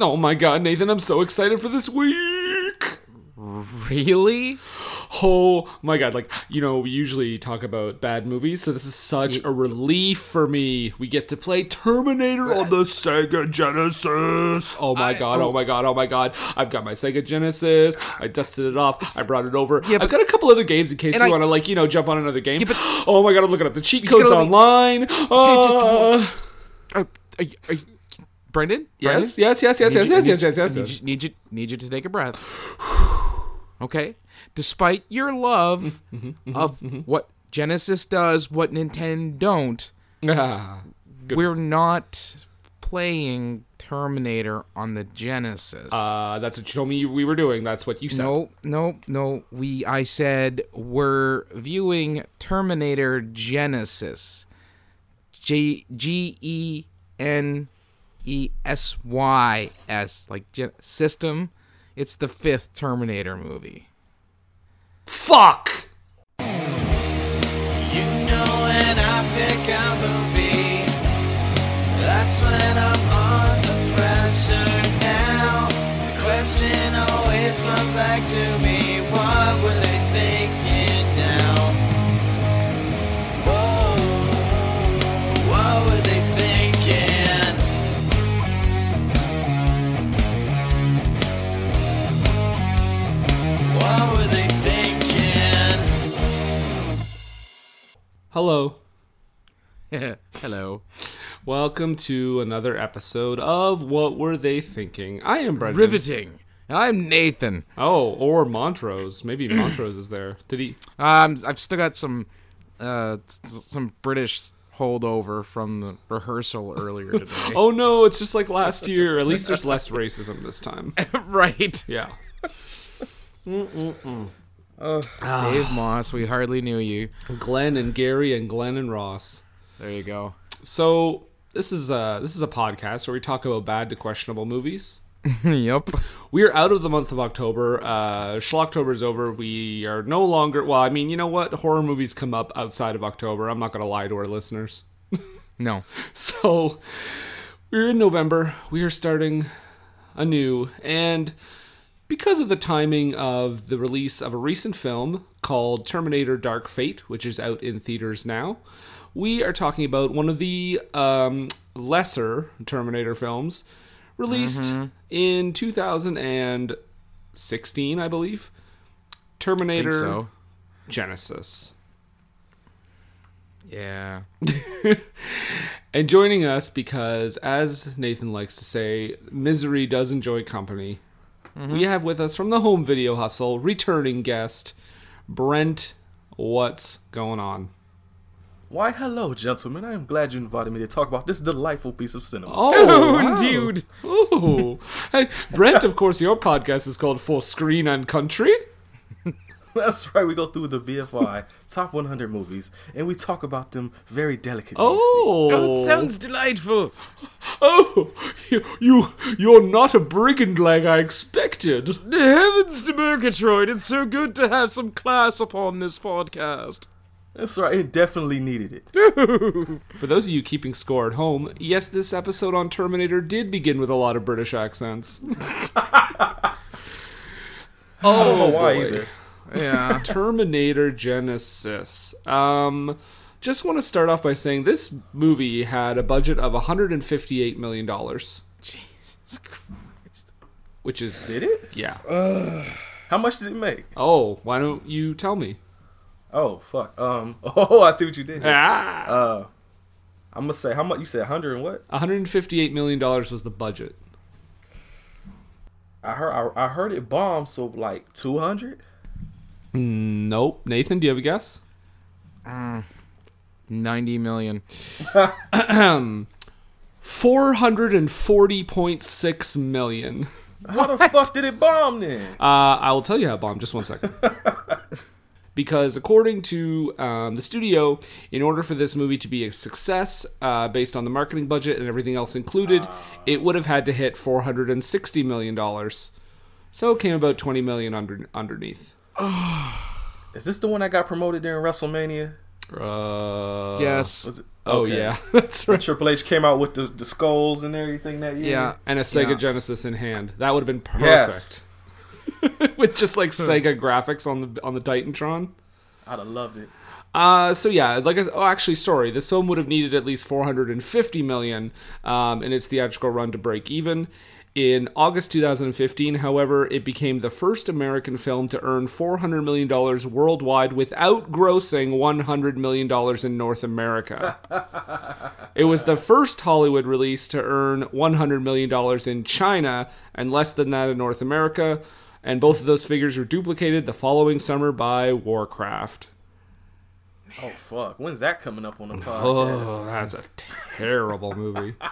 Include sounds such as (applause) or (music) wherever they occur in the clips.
Oh my god, Nathan, I'm so excited for this week. Really? Oh my god, like, you know, we usually talk about bad movies, so this is such a relief for me. We get to play Terminator on the Sega Genesis. Oh my I- god, oh my god, oh my god. I've got my Sega Genesis. I dusted it off. I brought it over. Yeah, I've but- got a couple other games in case And you I- want to, like, you know, jump on another game. But- oh my god, I'm looking up the cheat gotta codes let me- online. just- Uh, Are, are, you- are you, Brendan? yes, yes, yes, yes, yes, yes, yes, yes, yes, Need yes. you, need you need you to take a breath. Okay. Despite your love Mm-hmm, of what Genesis does, what Nintendo don't, (laughs) we're not playing Terminator on the Genesis. Uh, that's what you told me we were doing. That's what you said. no, no, no. We I said we're viewing Terminator Genisys. G G E N E S Y S like system. It's the fifth Terminator movie. Fuck! You know when I pick a movie, that's when I'm under pressure now. The question always comes back to me, what were they Hello. (laughs) Hello. Welcome to another episode of What Were They Thinking? I am Brendan. Riveting. I'm Nathan. Oh, or Montrose. Maybe (clears throat) Montrose is there. Did he? Um, I've still got some, uh, some British holdover from the rehearsal earlier (laughs) today. Oh no, it's just like last year. At least there's less racism this time. (laughs) right. Yeah. Dave Moss, we hardly knew you. Glenn and Gary and Glenn and Ross. There you go. So this is a this is a podcast where we talk about bad to questionable movies. (laughs) yep. We are out of the month of October. Uh, Schlocktober is over. We are no longer. Well, I mean, you know what? Horror movies come up outside of October. I'm not going to lie to our listeners. (laughs) No. So we're in November. We are starting anew, and because of the timing of the release of a recent film called Terminator: Dark Fate, which is out in theaters now, we are talking about one of the um, lesser Terminator films released in 2016, I believe. Terminator so. Genisys. Yeah. (laughs) And joining us because, as Nathan likes to say, misery does enjoy company. We mm-hmm. have with us from the home video hustle, returning guest, Brent. What's going on? Why, hello, gentlemen. I am glad you invited me to talk about this delightful piece of cinema. Oh, (laughs) wow. dude. Ooh. Hey, Brent, of course, your podcast is called For Screen and Country. (laughs) That's right. We go through the BFI (laughs) top 100 movies, and we talk about them very delicately. Oh, Oh, it sounds delightful. Oh, you, you, you're not a brigand like I expected. Heavens to Murgatroyd, it's so good to have some class upon this podcast. That's right. It definitely needed it. (laughs) For those of you keeping score at home, yes, this episode on Terminator did begin with a lot of British accents. I don't know oh, why boy. either. Yeah. (laughs) Terminator Genisys. Um, just want to start off by saying this movie had a budget of 158 million dollars, Jesus Christ. which is Did it? yeah. (sighs) How much did it make? Oh, why don't you tell me? Oh, fuck. Um. (laughs) Oh, I see what you did. here. Ah, Uh, I'm gonna say how much? You said 100 and what? 158 million dollars was the budget. I heard. I, I heard it bombed. So like 200. Nope. Nathan, do you have a guess? 90 million. (clears throat) 440.6 million. How the fuck did it bomb then? Uh, I will tell you how it bombed. Just one second. (laughs) because according to um, the studio, in order for this movie to be a success, uh, based on the marketing budget and everything else included, it would have had to hit 460 million dollars. So it came about 20 million under, underneath. Is this the one that got promoted during WrestleMania? Uh, yes. Was it? Oh Okay. yeah, (laughs) that's right. Triple H came out with the, the skulls and everything that year. Yeah. And a Sega Yeah. Genesis in hand. That would have been perfect. Yes. (laughs) With just like Sega graphics on the on the Titantron. I'd have loved it. Uh, so yeah, like I, oh, actually, sorry, this film would have needed at least 450 million um, in its theatrical run to break even. In August 2015, however, it became the first American film to earn 400 million dollars worldwide without grossing 100 million dollars in North America. (laughs) it was the first Hollywood release to earn 100 million dollars in China and less than that in North America, and both of those figures were duplicated the following summer by Warcraft. Oh fuck! When's that coming up on the oh, podcast? Oh, that's a terrible movie. (laughs)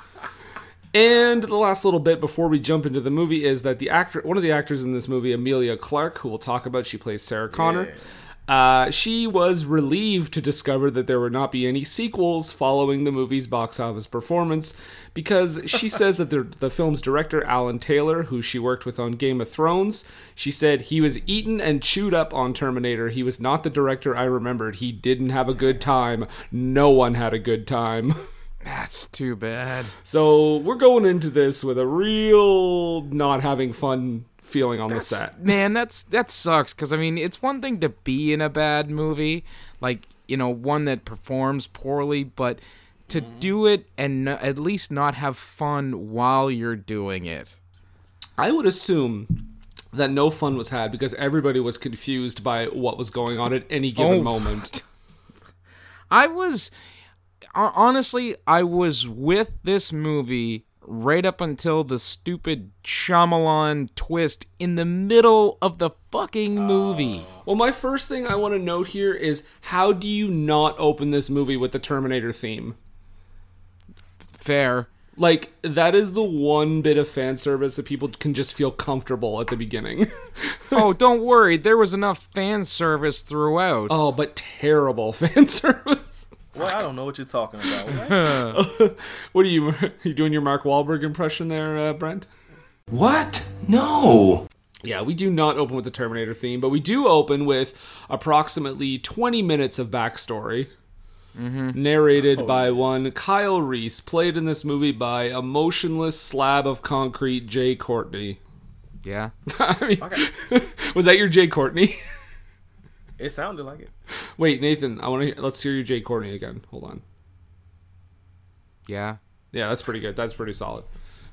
And the last little bit before we jump into the movie is that the actor, one of the actors in this movie, Emilia Clarke, who we'll talk about, she plays Sarah Connor. Uh, she was relieved to discover that there would not be any sequels following the movie's box office performance because she (laughs) says that the, the film's director, Alan Taylor, who she worked with on Game of Thrones, she said he was eaten and chewed up on Terminator. He was not the director I remembered. He didn't have a good time. No one had a good time. (laughs) That's too bad. So we're going into this with a real not having fun feeling on the set. Man, that's that sucks because I mean, it's one thing to be in a bad movie, like you know, one that performs poorly, but to mm-hmm. do it and no, at least not have fun while you're doing it. I would assume that no fun was had because everybody was confused by what was going on at any given Oh. moment. (laughs) I was honestly, I was with this movie right up until the stupid Shyamalan twist in the middle of the fucking movie. Uh, well, my first thing I want to note here is how do you not open this movie with the Terminator theme? Fair. Like that is the one bit of fan service that people can just feel comfortable at the beginning. (laughs) oh, don't worry, there was enough fan service throughout. oh, but terrible (laughs) fan service. Well, I don't know what you're talking about. (laughs) What? (laughs) What are you? Are (laughs) you doing your Mark Wahlberg impression there, uh, Brent? What? No. Yeah, we do not open with the Terminator theme, but we do open with approximately 20 minutes of backstory. Narrated by one Kyle Reese, played in this movie by a motionless slab of concrete, Jai Courtney. yeah. I mean, was that your Jai Courtney? It sounded like it. Wait, Nathan, I want to. Let's hear you Jai Courtney again. Hold on. Yeah. Yeah, that's pretty good. That's pretty solid.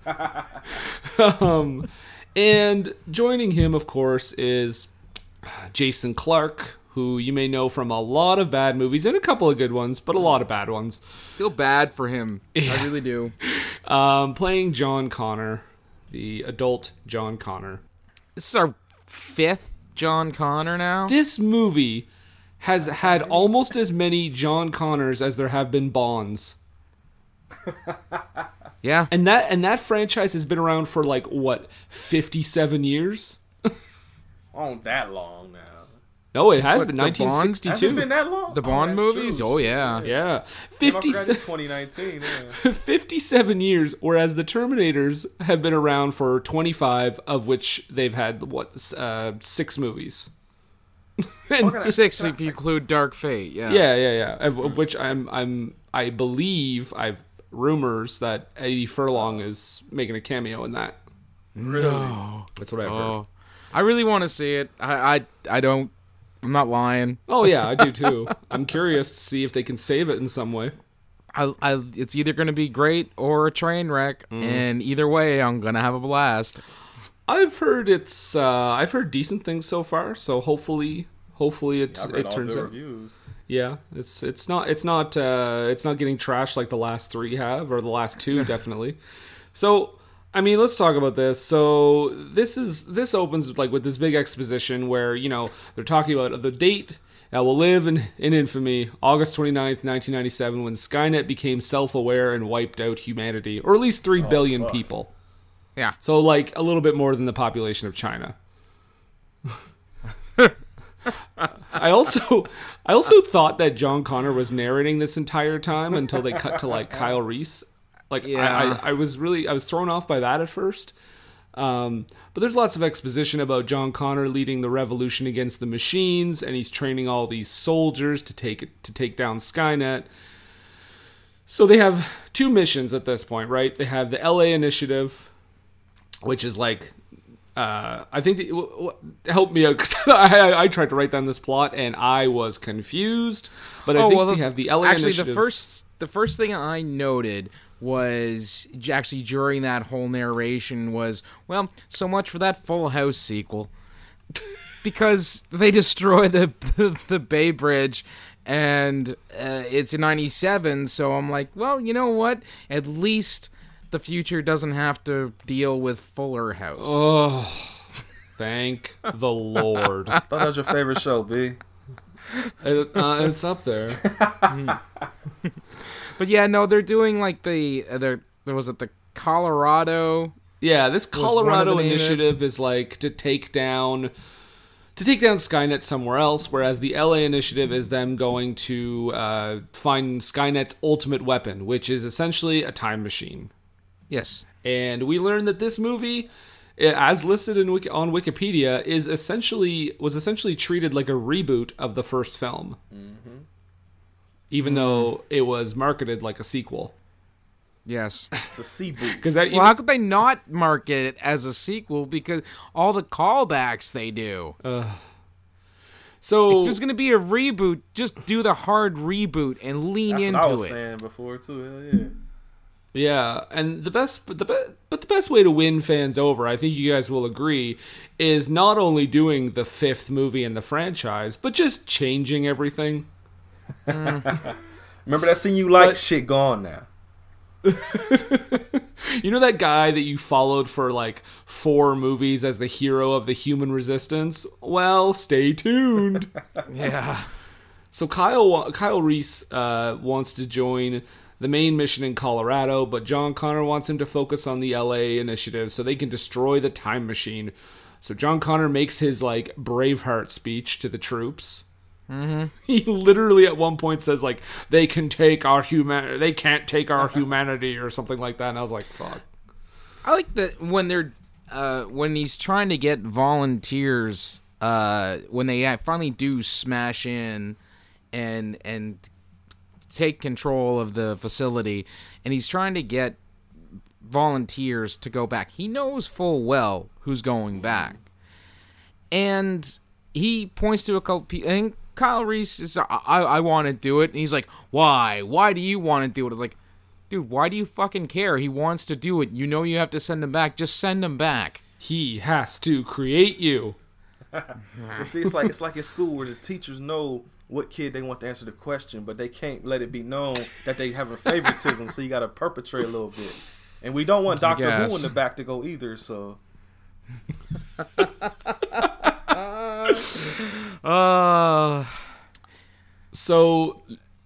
(laughs) (laughs) um, and joining him, of course, is Jason Clarke, who you may know from a lot of bad movies and a couple of good ones, but a lot of bad ones. Feel bad for him. I really do. (laughs) Um, playing John Connor, the adult John Connor. This is our fifth John Connor now. This movie has had almost as many John Connors as there have been Bonds. (laughs) Yeah. And that and that franchise has been around for like what, 57 years? (laughs) On oh, that long now. No, it has What, been the Bond? Has 1962. it been that long? The Oh, Bond that's movies? true. Oh yeah. Yeah. Damn, I 57 2019. Yeah. (laughs) 57 years, whereas the Terminators have been around for 25, of which they've had, what, uh, six movies. (laughs) And- Six if you include Dark Fate. Yeah. yeah, yeah, yeah. Of, of which I'm, I'm, I believe, I've rumors that Eddie Furlong is making a cameo in that. No. That's what I've heard. Oh. I really want to see it. I, I I don't. I'm not lying. Oh yeah, I do (laughs) too. I'm curious to see if they can save it in some way. I, I it's either going to be great or a train wreck, Mm. and either way, I'm gonna have a blast. I've heard it's, uh, I've heard decent things so far, so hopefully, hopefully it, I've read it all turns out. reviews. Yeah, it's it's not it's not uh, it's not getting trashed like the last three have or the last two (laughs) definitely. So I mean, let's talk about this. So this is this opens like with this big exposition where you know they're talking about the date that will live in, in infamy, August 29th, 1997, when Skynet became self-aware and wiped out humanity, or at least three oh, billion fuck. people. Yeah. So like a little bit more than the population of China. (laughs) I also I also thought that John Connor was narrating this entire time until they cut to like Kyle Reese. Like I, Yeah. I, I was really I was thrown off by that at first. Um, but there's lots of exposition about John Connor leading the revolution against the machines, and he's training all these soldiers to take to take down Skynet. So they have two missions at this point, right? They have the LA Initiative, which is like, uh, I think, the, w- w- help me out because (laughs) I, I tried to write down this plot and I was confused. But I think we have the LA actually Initiative. the first the first thing I noted was actually during that whole narration was well so much for that Full House sequel (laughs) because they destroy the the, (laughs) the Bay Bridge and uh, it's in 97 so I'm like well you know what at least the future doesn't have to deal with Fuller House Oh, thank the Lord. (laughs) Thought that was your favorite show, B. It- uh, it's up there. But yeah no they're doing like the uh, they're there was it the Colorado Yeah, this Colorado the name of it? initiative is like to take down to take down Skynet somewhere else, whereas the LA initiative is them going to uh, find Skynet's ultimate weapon, which is essentially a time machine. yes And we learned that this movie, as listed in Wiki- on Wikipedia, is essentially was essentially treated like a reboot of the first film, even mm-hmm. though it was marketed like a sequel. yes It's a boot. Because (laughs) that Well, how could they not market it as a sequel? Because all the callbacks they do. so If there's going to be a reboot, just do the hard reboot and lean That's what into I was it. saying before too. Hell yeah. Yeah, and the best, but the be- but the best way to win fans over, I think you guys will agree, is not only doing the fifth movie in the franchise, but just changing everything. (laughs) Remember that scene you like? But- Shit gone now. (laughs) You know that guy that you followed for like four movies as the hero of the human resistance? Well, stay tuned. (laughs) Yeah. So Kyle Kyle Reese uh, wants to join the main mission in Colorado, but John Connor wants him to focus on the LA initiative so they can destroy the time machine. So John Connor makes his like Braveheart speech to the troops. Mm-hmm. (laughs) He literally at one point says like they can take our human they can't take our humanity or something like that, and I was like, fuck. I like that when they're uh, when he's trying to get volunteers uh, when they finally do smash in and and take control of the facility and he's trying to get volunteers to go back. He knows full well who's going back. And he points to a couple people and Kyle Reese is I, I, I want to do it and he's like, "Why? Why do you want to do it?" It's like, "Dude, why do you fucking care? He wants to do it. You know you have to send him back. Just send him back." He has to create you. But see, it's like it's like in school where the teachers know what kid they want to answer the question, but they can't let it be known that they have a favoritism. so you got to perpetrate a little bit. And we don't want Doctor Who in the back to go either. So (laughs) (laughs) Uh So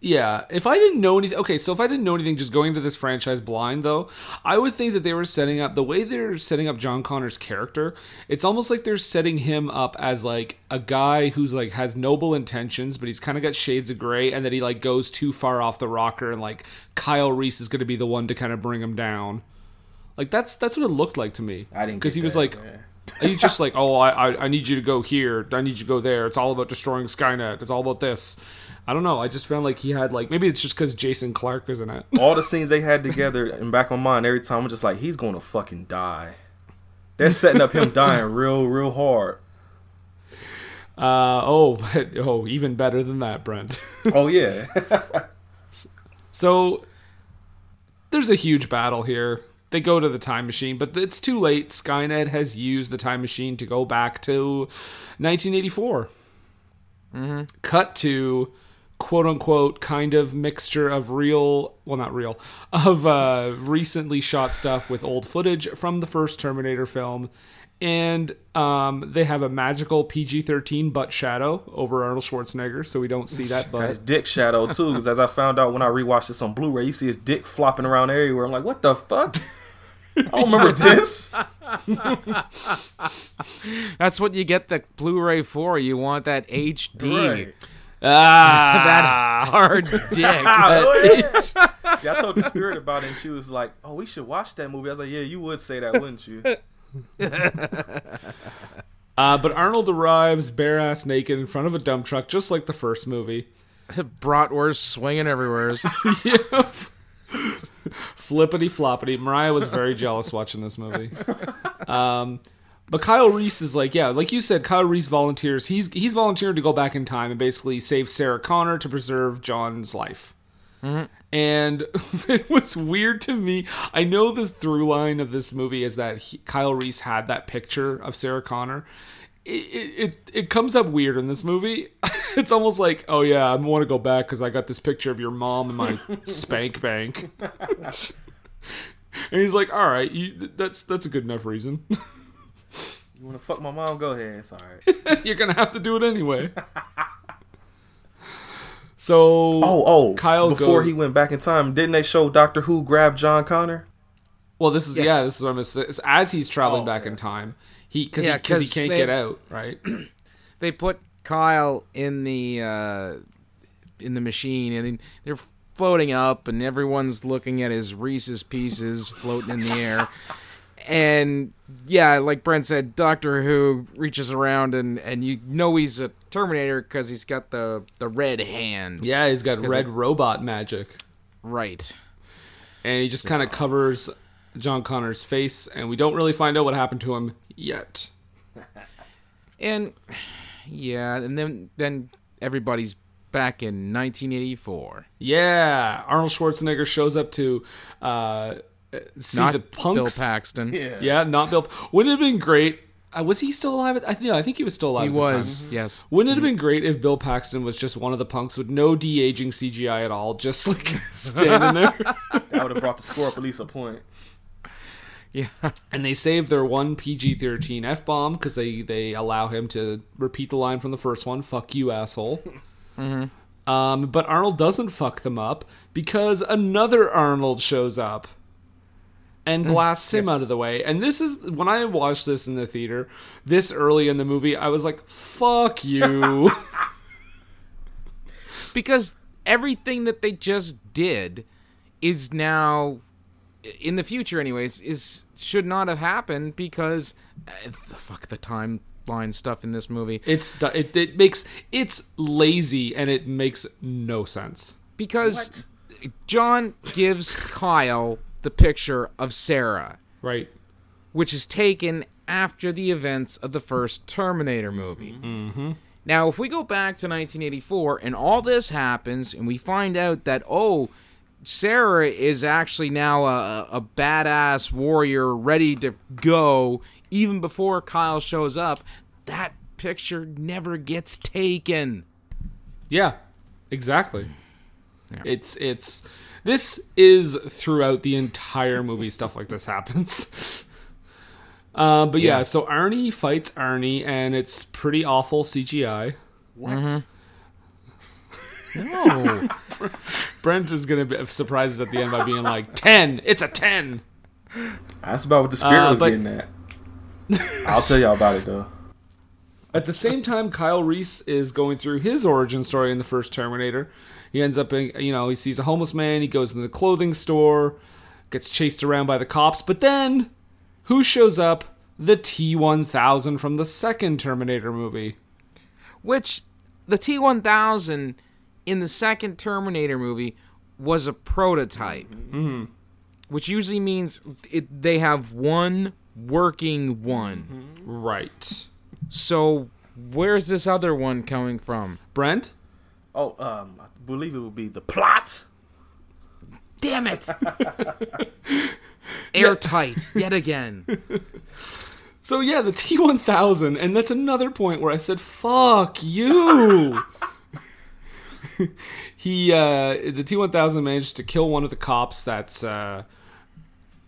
yeah, if I didn't know anything, okay, so if I didn't know anything, just going into this franchise blind, though, I would think that they were setting up the way they're setting up John Connor's character. It's almost like they're setting him up as like a guy who's like has noble intentions, but he's kind of got shades of gray, and that he like goes too far off the rocker, and like Kyle Reese is going to be the one to kind of bring him down. Like that's that's what it looked like to me. I didn't because he was that, like. man. He's just like, oh, I, I, I need you to go here. I need you to go there. It's all about destroying Skynet. It's all about this. I don't know. I just found like he had like maybe it's just because Jason Clarke is in it. all the scenes they had together in back of my mind every time I'm just like, he's going to fucking die. They're setting up him dying real, real hard. Uh oh, oh, even better than that, Brent. Oh yeah, (laughs) so there's a huge battle here. They go to the time machine, but it's too late. Skynet has used the time machine to go back to 1984. Cut to quote unquote kind of mixture of real, well, not real, (laughs) of uh, recently shot stuff with old footage from the first Terminator film. And um, they have a magical PG 13 butt shadow over Arnold Schwarzenegger, so we don't see that got his dick shadow too. Because as I found out when I rewatched this on Blu-ray, you see his dick flopping around everywhere. I'm like, what the fuck? I don't remember this. (laughs) That's what you get the Blu-ray for. You want that HD, Right. Ah, (laughs) that (laughs) hard dick. Yeah. See, I told the spirit about it, and she was like, "Oh, we should watch that movie." I was like, "Yeah, you would say that, wouldn't you?" Uh, but Arnold arrives bare ass naked in front of a dump truck, just like the first movie. Bratwurst swinging everywhere. Flippity floppity. Mariah was very jealous watching this movie. Um, but Kyle Reese is like, yeah, like you said, Kyle Reese volunteers. He's he's volunteered to go back in time and basically save Sarah Connor to preserve John's life. And (laughs) it was weird to me. I know the through line of this movie is that he, Kyle Reese had that picture of Sarah Connor. It, it, it, it comes up weird in this movie. (laughs) It's almost like, oh yeah, I want to go back because I got this picture of your mom in my (laughs) spank bank. and he's like, all right, you, that's that's a good enough reason. (laughs) You want to fuck my mom? Go ahead. It's all right. You're gonna have to do it anyway. So Oh, oh. Kyle Before go- he went back in time, didn't they show Doctor Who grab John Connor? well, this is Yes. yeah, this is what I'm gonna say. As he's traveling Oh, back in time. He because Yeah, he, he can't they- get out, right? (clears throat) they put Kyle in the uh, in the machine, and they're floating up, and everyone's looking at his Reese's Pieces floating in the air. (laughs) And yeah, like Brent said, Doctor Who reaches around, and and you know he's a Terminator because he's got the the red hand. yeah, he's got red it- robot magic, Right. and he just kind of covers John Connor's face, and we don't really find out what happened to him yet. (laughs) And yeah, and then then everybody's back in 1984. Yeah, Arnold Schwarzenegger shows up to uh, see Not the punks. Bill Paxton. Yeah, not Bill. Wouldn't it have been great? Uh, was he still alive? At, I think. I think he was still alive. He at this time. was, yes. Wouldn't it have been great if Bill Paxton was just one of the punks with no de aging CGI at all, just like (laughs) standing there? That would have brought the score up at least a point. Yeah. (laughs) and they save their one PG thirteen f bomb because they they allow him to repeat the line from the first one. Fuck you, asshole. (laughs) Um, but Arnold doesn't fuck them up because another Arnold shows up and blasts him yes. out of the way. And this is when I watched this in the theater this early in the movie, I was like, "Fuck you." (laughs) because everything that they just did is now in the future anyways is should not have happened because uh, the fuck the timeline stuff in this movie It's it, it makes it's lazy and it makes no sense. because John gives Kyle the picture of Sarah Right. which is taken after the events of the first Terminator movie. Mm-hmm. Now, if we go back to 1984 and all this happens, and we find out that, oh, Sarah is actually now a, a badass warrior ready to go even before Kyle shows up, that picture never gets taken. Yeah. Exactly. It's it's this is throughout the entire movie stuff like this happens. (laughs) Uh, but yeah, Yeah. so Arnie fights Arnie, and it's pretty awful CGI. What? No. (laughs) Brent is gonna be surprised at the end by being like, 10! It's a 10! That's about what the spirit Uh, was but- getting at. I'll tell y'all about it though. At the same time, Kyle Reese is going through his origin story in the first Terminator. He ends up in, you know, he sees a homeless man, he goes into the clothing store, gets chased around by the cops, but then who shows up? The T 1000 from the second Terminator movie. Which the T one thousand in the second Terminator movie was a prototype, mm-hmm. which usually means it, they have one working one. Right. So where's this other one coming from? Brent? Oh, um, I believe it would be the plot. Damn it! (laughs) Airtight yet again. (laughs) So yeah, the T one thousand, and that's another point where I said, "Fuck you." (laughs) (laughs) he, uh, the T one thousand managed to kill one of the cops. That's, uh,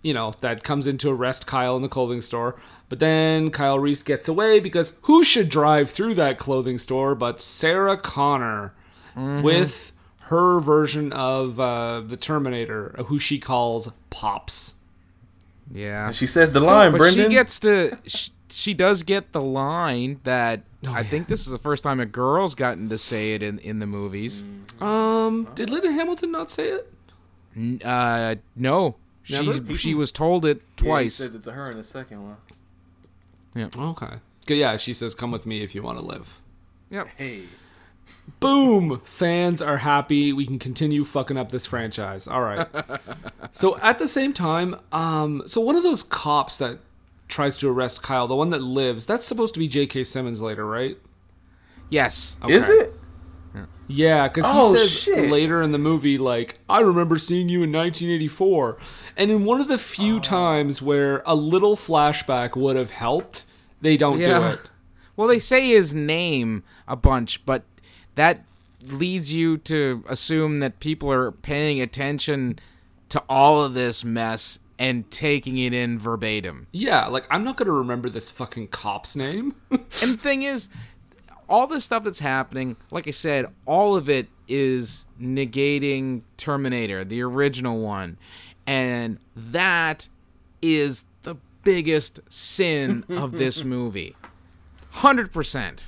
you know, that comes in to arrest Kyle in the clothing store. But then Kyle Reese gets away because who should drive through that clothing store but Sarah Connor with her version of uh, the Terminator, who she calls Pops. Yeah. She says the So, line, but Brendan. she gets to. She, she does get the line that I think this is the first time a girl's gotten to say it in in the movies. Um, did Linda Hamilton not say it? N- Uh, no, she's Never? she was told it Yeah, he twice. says it to her in the second one. Okay. 'Cause, Yeah, she says, "Come with me if you want to live." Yep. Hey, Boom! Fans are happy. We can continue fucking up this franchise. All right. (laughs) so at the same time, um, so one of those cops that tries to arrest Kyle, the one that lives, that's supposed to be J.K. Simmons later, right? Yes. Is it? Yeah, because he Oh, says shit. later in the movie, like, I remember seeing you in 1984. And in one of the few oh. times where a little flashback would have helped, they don't do it. (laughs) Well, they say his name a bunch, but that leads you to assume that people are paying attention to all of this mess and taking it in verbatim. Yeah, like, I'm not going to remember this fucking cop's name. (laughs) And the thing is, all this stuff that's happening, like I said, all of it is negating Terminator, the original one. And that is the biggest sin (laughs) of this movie. 100%.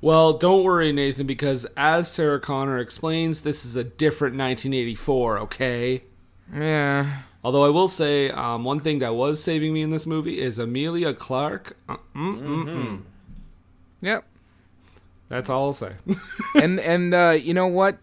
well, don't worry, Nathan, because as Sarah Connor explains, this is a different 1984, okay? Yeah. Although I will say, um, one thing that was saving me in this movie is Emilia Clarke. Uh, mm, mm, mm. Yep. That's all I'll say. (laughs) and and uh, you know what?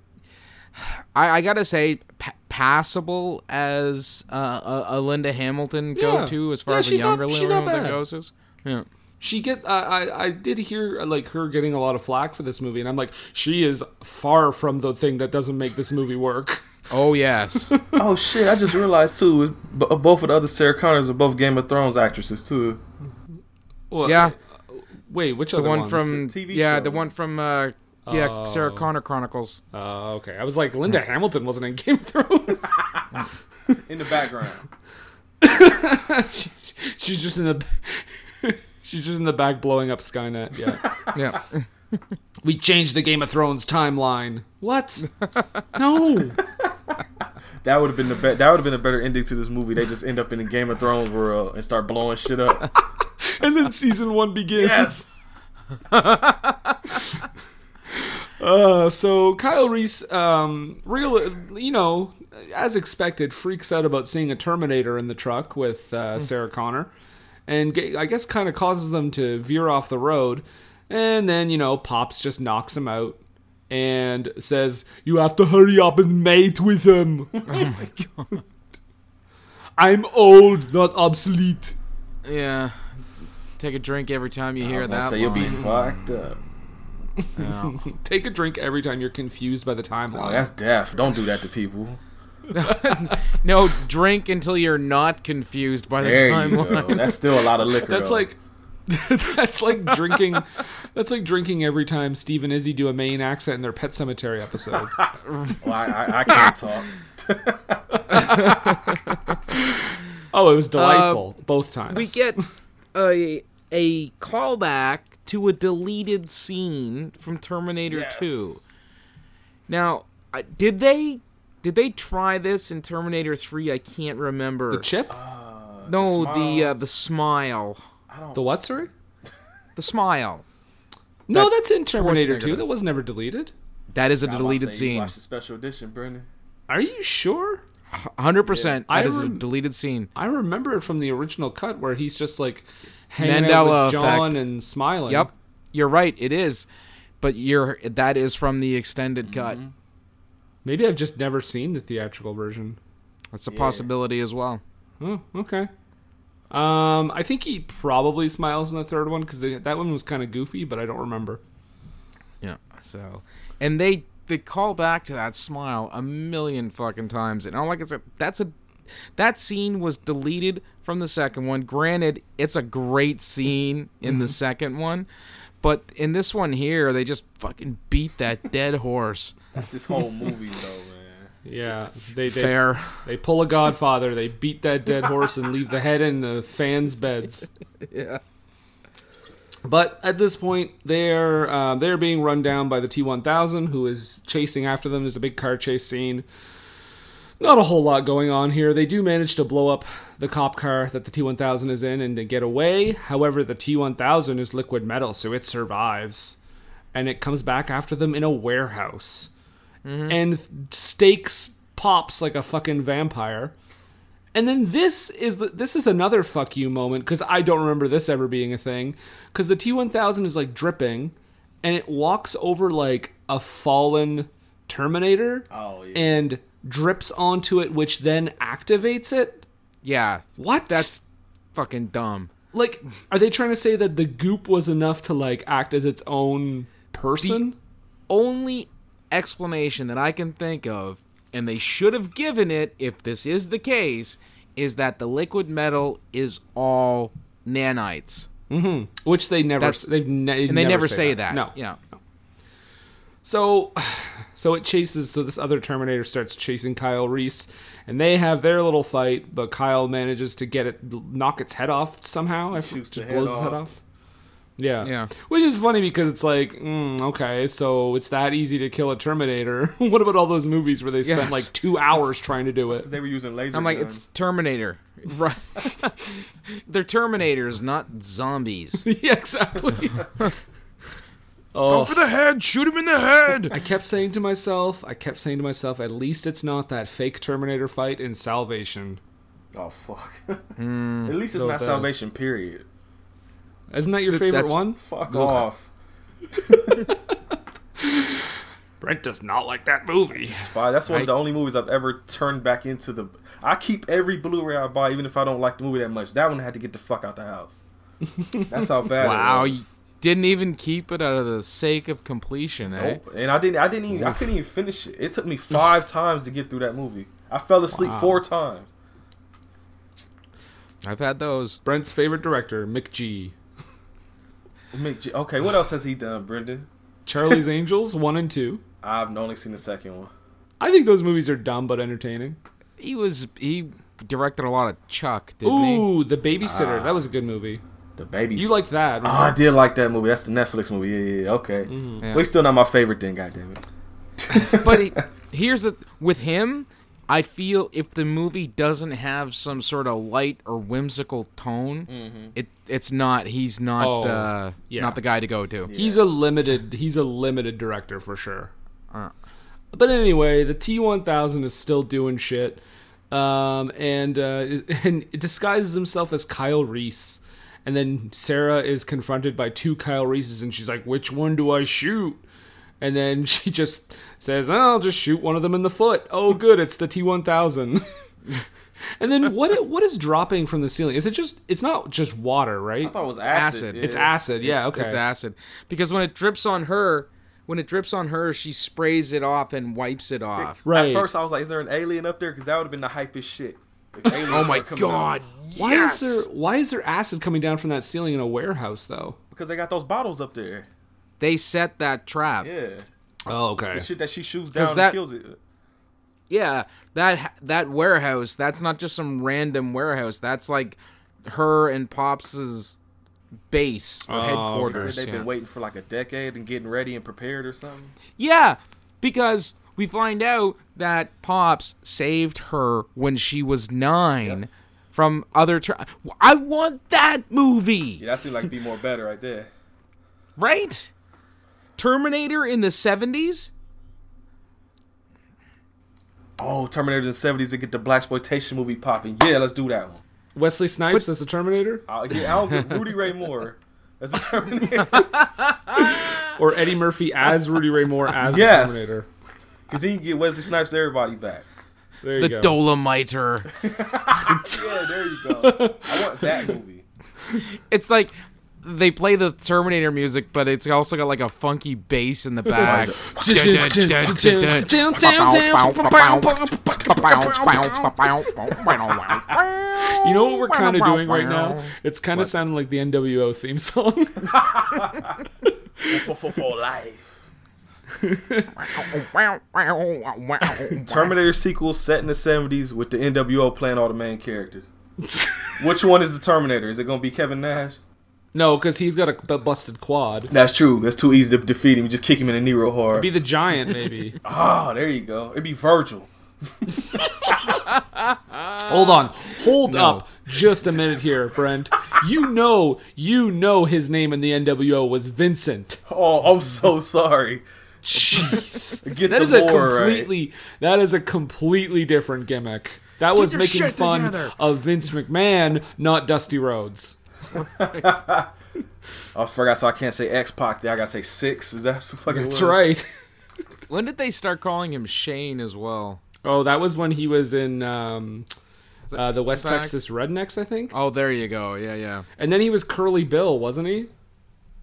I, I gotta say, pa- passable as uh, a, a Linda Hamilton go to as far Yeah, as a she's not- younger Linda Hamilton goes. Yeah. she get I, I I did hear like her getting a lot of flack for this movie, and I'm like, she is far from the thing that doesn't make this movie work. (laughs) Oh yes. (laughs) Oh shit! I just realized too. b- both of the other Sarah Connors are both Game of Thrones actresses too. Well, yeah. Wait, which The other one ones? from TV yeah, show. the one from uh, yeah, Sarah Oh. Connor Chronicles. Uh, okay, I was like, Linda Hamilton wasn't in Game of Thrones. (laughs) In the background. She- (laughs) she's just in the she's just in the back blowing up Skynet. Yeah, Yeah. we changed the Game of Thrones timeline. What? No. That would have been the be- that would have been a better ending to this movie. They just end up in the Game of Thrones world and start blowing shit up. (laughs) and then season one begins. yes. (laughs) Uh, so Kyle Reese, um, real, you know, as expected, freaks out about seeing a Terminator in the truck with uh, Sarah Connor, and ge- I guess kind of causes them to veer off the road, and then you know, Pops just knocks him out and says, "You have to hurry up and mate with him." (laughs) oh my god! I'm old, not obsolete. yeah. Take a drink every time you I hear was that say you'll be line. fucked up. Yeah. (laughs) Take a drink every time you're confused by the Oh, timeline. that's deaf. Don't do that to people. (laughs) no, drink until you're not confused by the There you timeline. go. That's still a lot of liquor. That's though. like (laughs) that's like drinking that's like drinking every time Steve and Izzy do a Maine accent in their Pet Sematary episode. (laughs) Well, I, I, I can't talk. (laughs) Oh, it was delightful both times. we get a a callback to a deleted scene from Terminator Yes. 2. Now, uh, did they did they try this in Terminator 3? I can't remember. the chip, no, the the smile. uh, the smile. The what? Sorry. (laughs) The smile. No, That that's in Terminator 2. That was never deleted. That is a I'm about to deleted say, you scene. Watch the special edition, Brendan. Are you sure? 100%. I That is a rem- deleted scene. I remember it from the original cut where he's just like hanging out Mandela with John effect. and smiling. Yep. You're right, it is. But you're that is from the extended mm-hmm. cut. Maybe I've just never seen the theatrical version. That's a possibility as well. Oh, okay. Um, I think he probably smiles in the third one because that one was kind of goofy, but I don't remember. Yeah. So, and they they call back to that smile a million fucking times, and all like it's a that's a that scene was deleted from the second one. Granted, it's a great scene in the second one, but in this one here, they just fucking beat that dead horse. That's this whole movie, though, man. Yeah, they they, Fair. they pull a Godfather, they beat that dead horse and leave the head in the fans' beds. (laughs) Yeah. But at this point, they're uh, they're being run down by the T1000, who is chasing after them. There's a big car chase scene. Not a whole lot going on here. They do manage to blow up the cop car that the T1000 is in and to get away. However, the T1000 is liquid metal, so it survives, and it comes back after them in a warehouse, Mm-hmm. and stakes pops like a fucking vampire. And then this is the, this is another fuck you moment because I don't remember this ever being a thing. Because the T1000 is like dripping, and it walks over like a fallen Terminator Oh yeah. and drips onto it, which then activates it. Yeah, What? that's fucking dumb. like, are they trying to say that the goop was enough to like act as its own person? Only explanation that I can think of, and they should have given it if this is the case, is that the liquid metal is all nanites. Mm-hmm. Which they never, That's- they've ne- And they never, say, that. No, Yeah. So, (sighs) so it chases. So this other Terminator starts chasing Kyle Reese, and they have their little fight. But Kyle manages to get it, knock its head off somehow. I Shoots just blows head his head off. Off. Yeah, Yeah. Which is funny because it's like, mm, okay, so it's that easy to kill a Terminator. (laughs) what about all those movies where they spent Yes. like two hours trying to do it? they were using laser. I'm like, guns. it's Terminator. (laughs) Right. (laughs) They're Terminators, not zombies. yeah, exactly. oh, Go for the head! Shoot him in the head! I kept saying to myself, I kept saying to myself, at least it's not that fake Terminator fight in Salvation. Oh fuck. Hmm. At least it's so not bad. Salvation. Period. Isn't that your Th- favorite that's- one? Fuck off. (laughs) Brent does not like that movie. Spy. That's one I- of the only movies I've ever turned back into the. I keep every Blu-ray I buy, even if I don't like the movie that much. That one had to get the fuck out the house. (laughs) That's how bad. Wow, It was. you didn't even keep it out of the sake of completion, eh? Nope. And I didn't. I didn't even. I couldn't even finish it. It took me five times to get through that movie. I fell asleep four times. I've had those. Brent's favorite director, McG. Mick J- Okay, what else has he done, Brendan? Charlie's (laughs) Angels, one and two. I've only seen the second one. I think those movies are dumb but entertaining. He was he directed a lot of Chuck, didn't Ooh, The Babysitter. that was a good movie. The baby. You liked that. Oh, I did like that movie. That's the Netflix movie. Yeah, yeah, yeah. Okay. Mm-hmm. Yeah. But it's still not my favorite thing. Goddamn it. But he, (laughs) here's the with him. I feel if the movie doesn't have some sort of light or whimsical tone, it it's not. He's not Oh, uh, yeah. not the guy to go to. He's a limited. He's a limited director for sure. Uh. But anyway, the T one thousand is still doing shit, um, and uh, (laughs) and it disguises himself as Kyle Reese, and then Sarah is confronted by two Kyle Reeses, and she's like, "Which one do I shoot?" And then (laughs) she just says, oh, "I'll just shoot one of them in the foot." Oh, good, it's the T one thousand. (laughs) And then what? What is dropping from the ceiling? Is it just? It's not just water, right? I thought it was It's acid. acid. yeah. It's acid. Yeah. it's, okay. it's acid because when it drips on her, when it drips on her, she sprays it off and wipes it off. Right. At first, I was like, "Is there an alien up there?" Because that would have been the hypest shit. (laughs) Oh my god! out. Why is there why is there acid coming down from that ceiling in a warehouse though? Because they got those bottles up there. They set that trap. Yeah. Oh, okay. The shit that she shoots down that- and kills it. Yeah, that that warehouse. That's not just some random warehouse. That's like her and Pops's base or Oh, headquarters. they've yeah. been waiting for like a decade and getting ready and prepared or something. Yeah, because we find out that Pops saved her when she was nine from other. Tra- I want that movie, Yeah, that seemed like be more better right there. right? Terminator in the seventies. Oh, Terminator in the seventies to get the black exploitation movie popping. Yeah, let's do that one. Wesley Snipes as the Terminator I'll, yeah, I'll get Rudy Ray Moore as the Terminator (laughs) (laughs) or Eddie Murphy as Rudy Ray Moore as Yes. the Terminator. because he can get Wesley Snipes everybody back. There you The go. Dolomiter. (laughs) Yeah, there you go. I want that movie. it's like they play the Terminator music, but it's also got like a funky bass in the back. You know what we're kind of doing right now? It's kind of sounding like the NWO theme song. For, for, for life. (laughs) Terminator sequel set in the seventies with the NWO playing all the main characters. Which one is the Terminator? Is it gonna be Kevin Nash? No, because he's got a busted quad. That's true. That's too easy to defeat him. You just kick him in the knee real hard. Be the giant, maybe. Oh, (laughs) there you go. It'd be Virgil. (laughs) Hold on. Hold up just a minute here, Brent. You know, you know his name in the NWO was Vincent. Oh, I'm so sorry. Jeez. (laughs) Get That the is a lore right. completely that is a completely different gimmick. That was making fun together. of Vince McMahon, not Dusty Rhodes. (laughs) I forgot, so I can't say X Pac. There, I gotta say six. Is that the fucking That's word? right. (laughs) when did they start calling him Shane as well? Oh, that was when he was in um, that uh, the West Impact? Texas Rednecks, I think. Oh, there you go. Yeah, yeah. And then he was Curly Bill, wasn't he?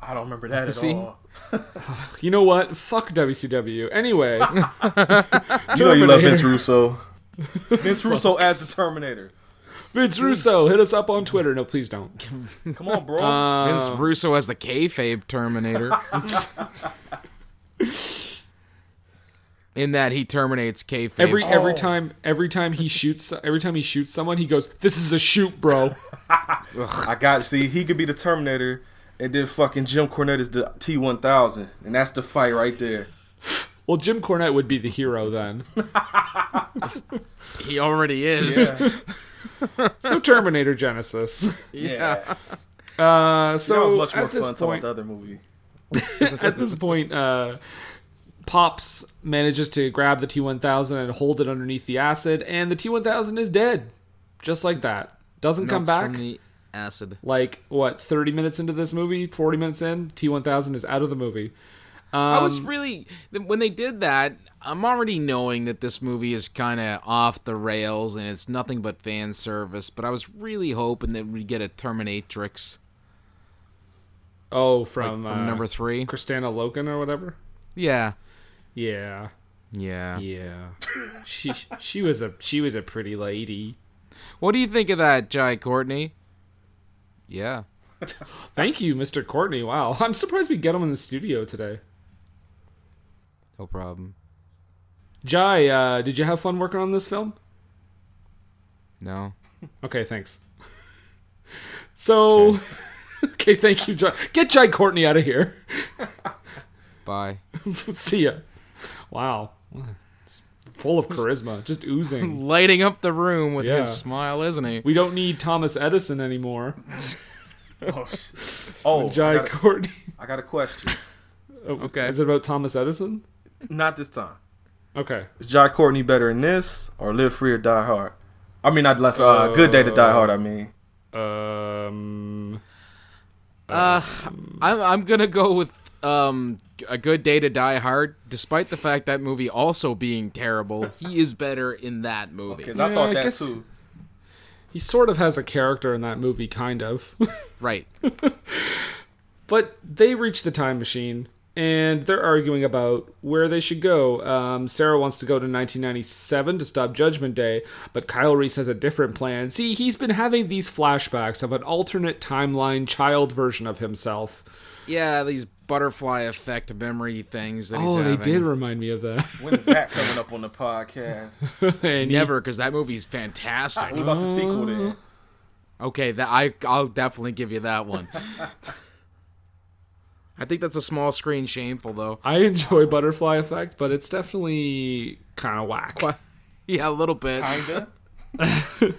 I don't remember that at See? all. (laughs) You know what? Fuck WCW. Anyway, You know you love Terminator. Vince Russo. Vince Russo as the Terminator. Vince Russo, hit us up on Twitter. No, please don't. (laughs) Come on, bro. Uh, Vince Russo as the kayfabe Terminator. (laughs) In that he terminates kayfabe. Every every Oh. time every time he shoots every time he shoots someone, he goes, "This is a shoot, bro." (laughs) I got see he could be the Terminator, and then fucking Jim Cornette is the T one thousand, and that's the fight right there. Well, Jim Cornette would be the hero then. he already is. Yeah, (laughs) So Terminator Genisys. yeah. Uh, so that was much more at this fun talking point, about the other movie. (laughs) at this point, uh, Pops manages to grab the T1000 and hold it underneath the acid, and the T1000 is dead, just like that. Doesn't come back. from the acid. Like what? Thirty minutes into this movie, forty minutes in, T1000 is out of the movie. I was Um, really when they did that. I'm already knowing that this movie is kind of off the rails and it's nothing but fan service. But I was really hoping that we'd get a Terminatrix Oh, like, from, from uh, number three. Kristanna Loken or whatever. Yeah, Yeah, yeah. yeah. she she was a she was a pretty lady. What do you think of that, Jai Courtney? Yeah. (laughs) Thank you, Mr. Courtney. Wow, I'm surprised we get him in the studio today. No problem. Jai, uh, did you have fun working on this film? No. Okay, thanks. (laughs) So, (laughs) okay, thank you, Jai. Get Jai Courtney out of here. (laughs) Bye. See ya. Wow, It's full of charisma, just oozing. Lighting up the room with Yeah. his smile, isn't he? We don't need Thomas Edison anymore. Oh, oh I, Jai got a, Courtney. I got a question. Oh, Okay. Is it about Thomas Edison? Not this time. Okay. Is Jai Courtney better in this or Live Free or Die Hard? I mean, I'd left uh, Good Day to Die Hard. I mean, Um. Uh, I'm I'm gonna go with um a good day to die hard. Despite the fact that movie also being terrible, he is better in that movie. because I Yeah, thought I that guess- too. He sort of has a character in that movie, kind of. Right. (laughs) but they reach the time machine and they're arguing about where they should go. Um, Sarah wants to go to 1997 to stop Judgment Day, but Kyle Reese has a different plan. See, he's been having these flashbacks of an alternate timeline child version of himself. Yeah, these butterfly effect memory things that he's Oh, they did remind me of that. When is that coming up on the podcast? (laughs) and Never, because that movie's fantastic. What about the sequel then? Okay, that I I'll definitely give you that one. (laughs) I think that's a small screen shameful though. I enjoy Butterfly Effect, but it's definitely kind of whack. (laughs) Yeah, a little bit. Kinda. (laughs)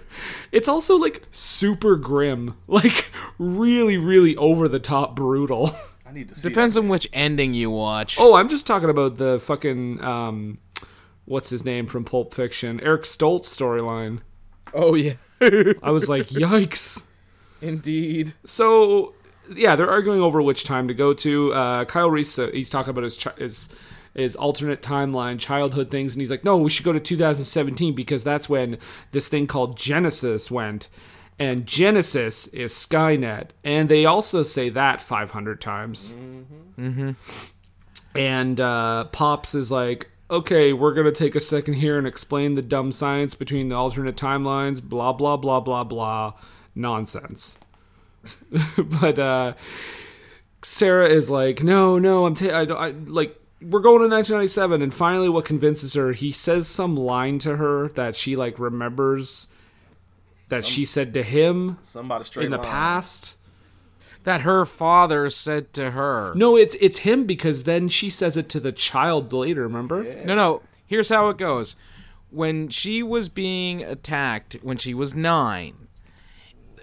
It's also like super grim, like really, really over the top brutal. (laughs) I need to see. Depends on which ending you watch. Oh, I'm just talking about the fucking um, what's his name from Pulp Fiction, Eric Stoltz storyline. Oh yeah, I was like, yikes. indeed. So yeah, they're arguing over which time to go to. Uh, Kyle Reese, uh, he's talking about his chi- his his alternate timeline, childhood things, and he's like, no, we should go to 2017 because that's when this thing called Genisys went. And Genisys is Skynet, and they also say that 500 times. And uh, Pops is like, okay, we're going to take a second here and explain the dumb science between the alternate timelines, blah, blah, blah, blah, blah. Nonsense. (laughs) but uh, Sarah is like, no, no, I'm, ta- I, I, like, we're going to 1997. And finally, what convinces her, he says some line to her that she, like, remembers that she said to him somebody straight in the line. past. That her father said to her. No, it's it's him because then she says it to the child later. Remember? No, no. Here's how it goes. When she was being attacked when she was nine,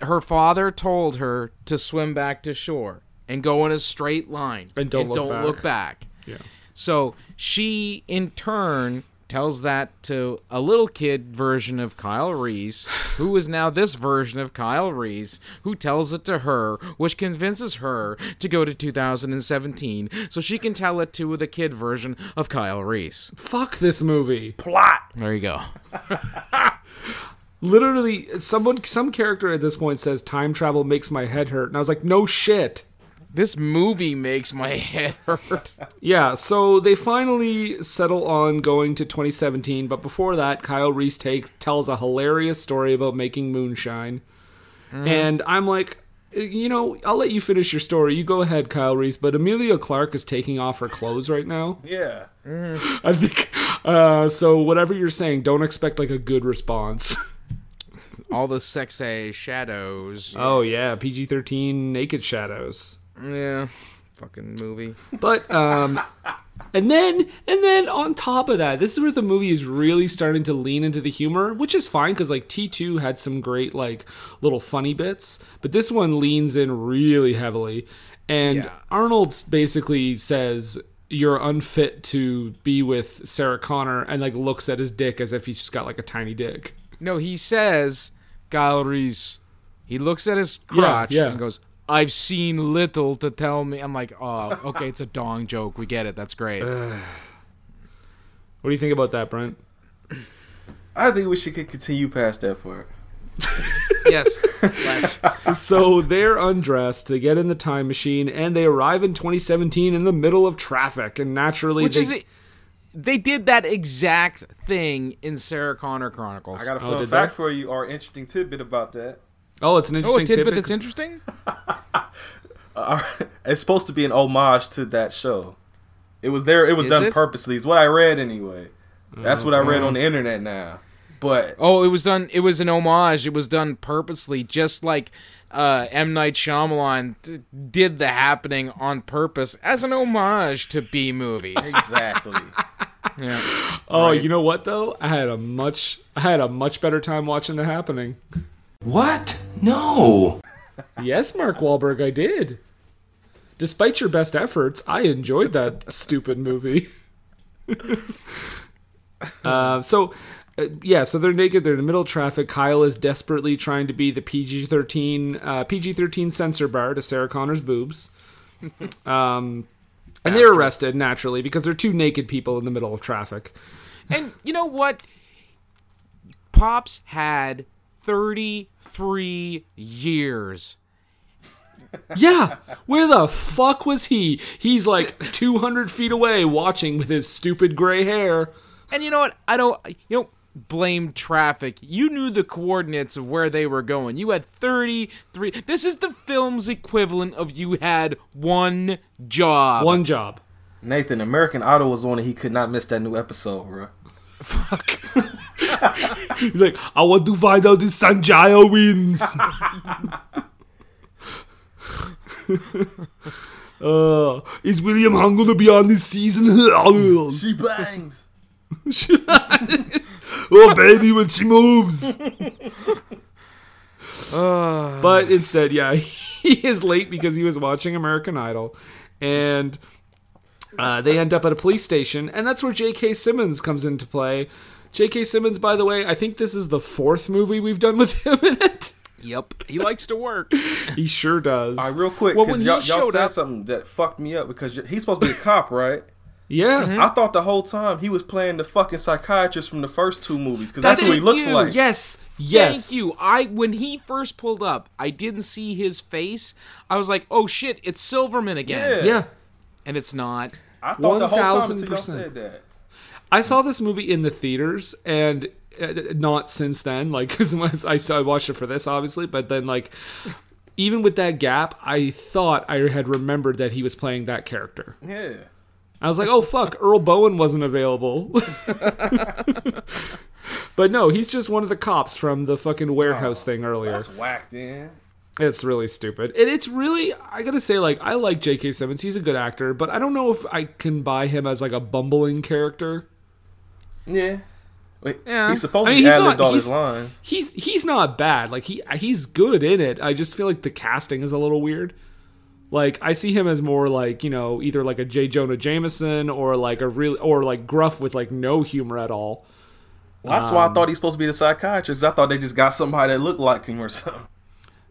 her father told her to swim back to shore and go in a straight line And don't look back. look back. Yeah. So she, in turn, tells that to a little kid version of Kyle Reese, who is now this version of Kyle Reese, who tells it to her, which convinces her to go to 2017 so she can tell it to the kid version of Kyle Reese. Fuck this movie. Plot. There you go. (laughs) Literally, someone, some character at this point says time travel makes my head hurt, and I was like, no shit. This movie makes my head hurt. (laughs) Yeah, so they finally settle on going to 2017, but before that, Kyle Reese takes tells a hilarious story about making moonshine. And I'm like, you know, I'll let you finish your story. You go ahead, Kyle Reese, but Emilia Clarke is taking off her clothes right now. (laughs) Yeah. I think uh so whatever you're saying, don't expect like a good response. (laughs) All the sexy shadows. oh yeah, PG-13 naked shadows. Yeah. Fucking movie. But um and then and then on top of that, this is where the movie is really starting to lean into the humor, which is fine cuz like T2 had some great like little funny bits, but this one leans in really heavily. And Yeah. Arnold basically says you're unfit to be with Sarah Connor and like looks at his dick as if he's just got like a tiny dick. No, he says, Kyle Reese. He looks at his crotch yeah. and goes, I've seen little to tell me. I'm like, oh, (laughs) okay, it's a dong joke. We get it. That's great. (sighs) What do you think about that, Brent? I think we should continue past that part. (laughs) yes. (laughs) So they're undressed, they get in the time machine, and they arrive in 2017 in the middle of traffic. And naturally, Which they, is, they did that exact thing in Sarah Connor Chronicles. I got a Oh, fun did fact they? for you or interesting tidbit about that. oh, it's an oh, interesting a tidbit tidbit. that's interesting? (laughs) Uh, (laughs) it's supposed to be an homage to that show. It was there. It was Is done it? purposely. Is what I read anyway. That's what I read on the internet now. But Oh, it was done. It was an homage. It was done purposely, just like uh, M Night Shyamalan d- did the happening on purpose as an homage to B movies. (laughs) exactly. yeah. Oh, Right. you know what though? I had a much, I had a much better time watching the happening. What? No. (laughs) Yes, Mark Wahlberg, I did. Despite your best efforts, I enjoyed that stupid movie. (laughs) uh, so, uh, yeah, so they're naked. They're in the middle of traffic. Kyle is desperately trying to be the PG thirteen uh, PG thirteen censor bar to Sarah Connor's boobs. (laughs) Um, and they're arrested naturally because they're two naked people in the middle of traffic. And you know what? Pops had 33 years. (laughs) Yeah, where the fuck was he? He's like two hundred feet away, watching with his stupid gray hair. And you know what? I don't you don't blame traffic. You knew the coordinates of where they were going. You had 33. This is the film's equivalent of you had one job. One job. Nathan, American Idol was one that he could not miss that new episode, bro. Fuck. He's like, I want to find out if Sanjaya wins. (laughs) uh, is William Hung gonna be on this season? oh, (laughs) She bangs. Baby, when she moves. (laughs) but instead, yeah, (laughs) he is late because he was watching American Idol, and uh, they end up at a police station, and that's where J.K. Simmons comes into play. J.K. Simmons, by the way, I think this is the fourth movie we've done with him in it. Yep. He likes to work. (laughs) He sure does. All right, real quick, because when he y'all, y'all said up- something that fucked me up because y- he's supposed to be a cop, right? Yeah, I thought the whole time he was playing the fucking psychiatrist from the first two movies because that's, That's who he looks you. like. yes, yes. Thank you. I when he first pulled up, I didn't see his face. I was like, "Oh shit, it's Silverman again." Yeah. Yeah, And it's not. I thought the whole time until y'all 1000%. said that. I saw this movie in the theaters and uh, not since then. Like, because (laughs) I saw I watched it for this, obviously, but then like. Even with that gap, I thought I had remembered that he was playing that character. Yeah. I was like, "Oh fuck, Earl Boen wasn't available." (laughs) but no, he's just one of the cops from the fucking warehouse oh, thing earlier. That's whacked in. It's really stupid. And it's really I gotta say, like, I like J.K. Simmons. He's a good actor, but I don't know if I can buy him as like a bumbling character. Yeah. Wait, Yeah. He's supposed I to mean, be he's ad libbed not- all his lines. He's he's not bad. Like he he's good in it. I just feel like the casting is a little weird. Like I see him as more like you know either like a J. Jonah Jameson or like a real or like gruff with like no humor at all. Well, that's why I thought he's supposed to be the psychiatrist. I thought they just got somebody that looked like him or something.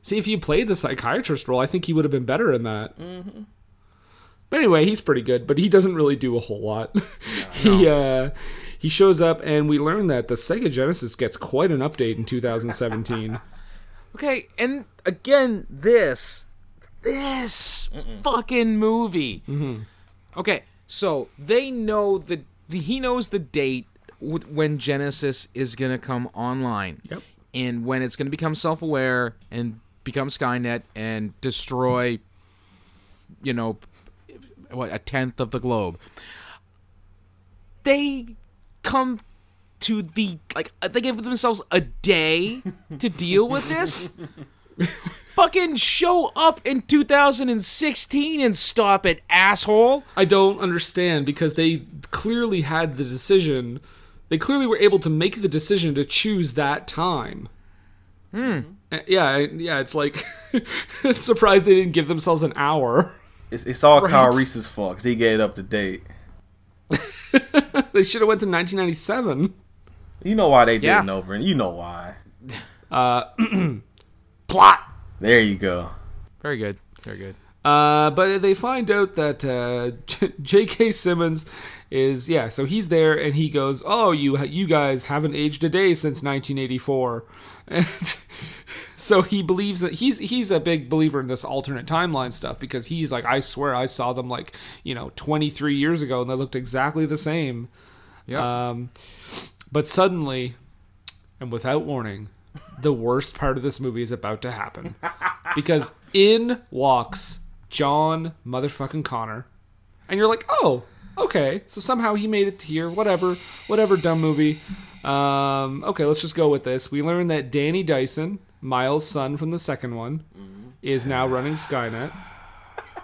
See, if you played the psychiatrist role, I think he would have been better in that. But anyway, he's pretty good, but he doesn't really do a whole lot. (laughs) he uh, he shows up, and we learn that the Sega Genesis gets quite an update in 2017. (laughs) Okay, and again, this, this fucking movie. Mm-hmm. Okay, so they know the, the he knows the date w- when Genisys is gonna come online. Yep. And when it's gonna become self-aware and become Skynet and destroy, you know, what a tenth of the globe. They come to the like they give themselves a day to deal with this. (laughs) Fucking show up in 2016 and stop it, asshole. I don't understand because they clearly had the decision. They clearly were able to make the decision to choose that time. Hmm. Yeah, yeah. It's like (laughs) surprised they didn't give themselves an hour. It's, it's all Kyle Reese's fault because he gave it up to date. (laughs) They should have went to 1997. You know why they Yeah. didn't, Oberyn. You know why. Uh, (clears throat) Plot. There you go. Very good. Very good. Uh, but they find out that uh, (laughs) J.K. Simmons is yeah. So he's there, and he goes, "Oh, you you guys haven't aged a day since 1984." (laughs) And so he believes that he's he's a big believer in this alternate timeline stuff because he's like, "I swear, I saw them like you know 23 years ago, and they looked exactly the same." Yeah. Um, but suddenly, and without warning, the worst part of this movie is about to happen. because in walks John motherfucking Connor. And you're like, oh, okay. So somehow he made it here. Whatever. Whatever, dumb movie. Um, okay, let's just go with this. We learn that Danny Dyson, Miles' son from the second one, is now running Skynet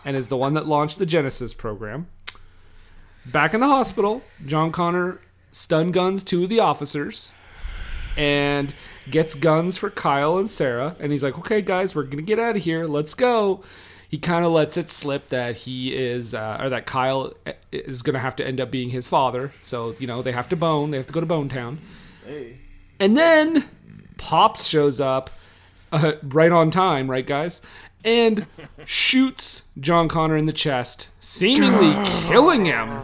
and is the one that launched the Genisys program. Back in the hospital, John Connor stun guns two of the officers and gets guns for Kyle and Sarah. And he's like, okay, guys, we're to get out of here. Let's go. He kind of lets it slip that he is, uh, or that Kyle is going to have to end up being his father. So, you know, they have to bone. They have to go to Bone Town. And then Pops shows up uh, right on time, right, guys? And shoots John Connor in the chest, seemingly killing him.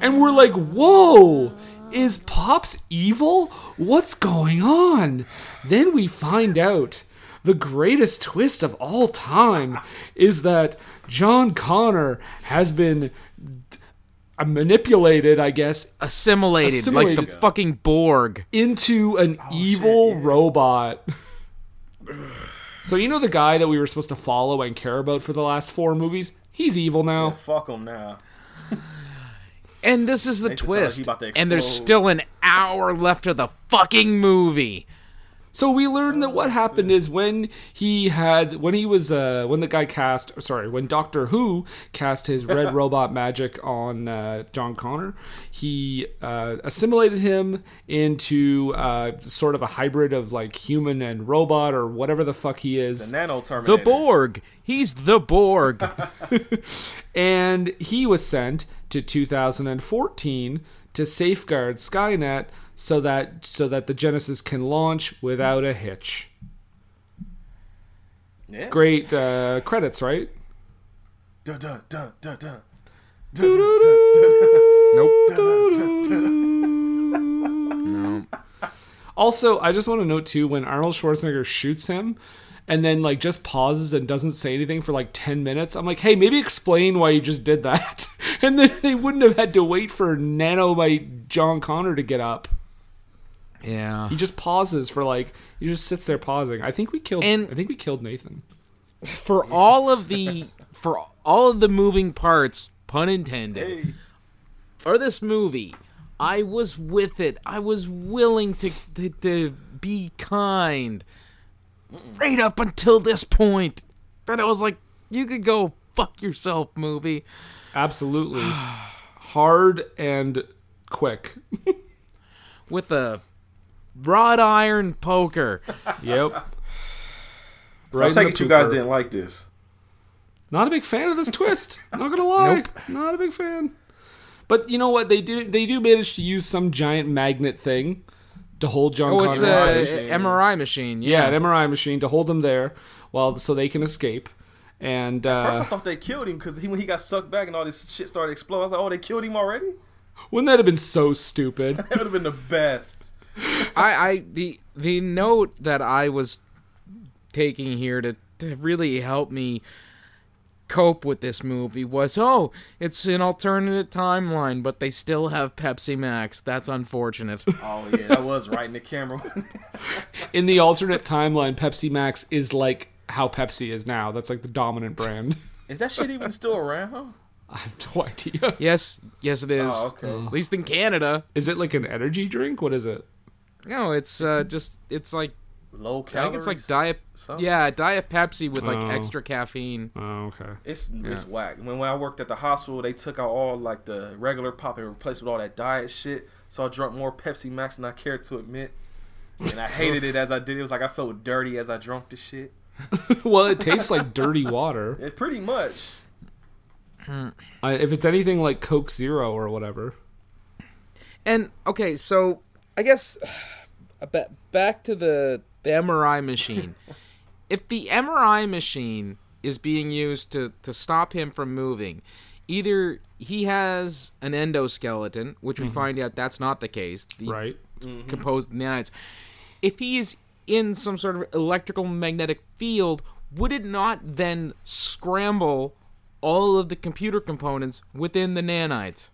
And we're like, whoa, is Pops evil? What's going on? Then we find out the greatest twist of all time is that John Connor has been d- uh, manipulated, I guess, Assimilated, like Assimilated. the fucking Borg. into an evil robot. (sighs) So you know the guy that we were supposed to follow and care about for the last four movies? He's evil now. Fuck him now. (laughs) And this is the Makes it sound like he twist. And there's still an hour left of the fucking movie. So we learned that what happened is when he had when he was uh when the guy cast sorry when Doctor Who cast his red (laughs) robot magic on uh, John Connor, he uh, assimilated him into uh, sort of a hybrid of like human and robot or whatever the fuck he is. The Nano Terminator. The Borg. He's the Borg. (laughs) (laughs) and he was sent to 2014 to safeguard Skynet so that so that the Genisys can launch without a hitch. Yeah. Great uh, credits, right? Nope. No. Also, I just want to note too when Arnold Schwarzenegger shoots him and then like just pauses and doesn't say anything for like 10 minutes. I'm like, "Hey, maybe explain why you just did that." (laughs) and then they wouldn't have had to wait for Nanomite John Connor to get up. Yeah. He just pauses for like he just sits there pausing. I think we killed And- I think we killed Nathan. For all of the for all of the moving parts, pun intended, Hey. for this movie, I was with it. I was willing to to, to be kind. Right up until this point. Then I was like, you could go fuck yourself, movie. Absolutely. (sighs) Hard and quick. With a wrought iron poker. (laughs) Yep. So Right I in take the it you guys didn't like this. Not a big fan of this twist. Not gonna lie. Not a big fan. But you know what? They do they do manage to use some giant magnet thing to hold John Oh, Connor. it's in a place. MRI machine. yeah, Yeah. an MRI machine to hold them there while so they can escape. And First, I uh, thought they killed him because he, when he got sucked back and all this shit started exploding, I was like, "Oh, they killed him already." wouldn't that have been so stupid? (laughs) That would have been the best. I, I the the note that I was taking here to, to really help me cope with this movie was oh it's an alternate timeline but they still have Pepsi Max that's unfortunate (laughs) Oh yeah, that was right in the camera. In the alternate timeline, Pepsi Max is like how Pepsi is now. That's like the dominant brand. (laughs) Is that shit even still around? I have no idea. yes yes it is Oh, okay. at least in Canada Is it like an energy drink? What is it? no it's uh just it's like Low I calories. think it's like diet something? yeah diet Pepsi with like Oh. extra caffeine Oh, okay. It's it's whack. When when I worked at the hospital, they took out all like the regular pop and replaced with all that diet shit. So I drank more Pepsi Max than I cared to admit, and I hated it as I did. It was like I felt dirty as I drank the shit. (laughs) well, it tastes like dirty water. (laughs) It pretty much. I, if it's anything like Coke Zero or whatever. And okay, so I guess (sighs) back to the the MRI machine. (laughs) if the MRI machine is being used to to stop him from moving, either he has an endoskeleton, which we mm-hmm. find out that's not the case. The Right. Mm-hmm. composed nanites. If he is in some sort of electrical magnetic field, would it not then scramble all of the computer components within the nanites?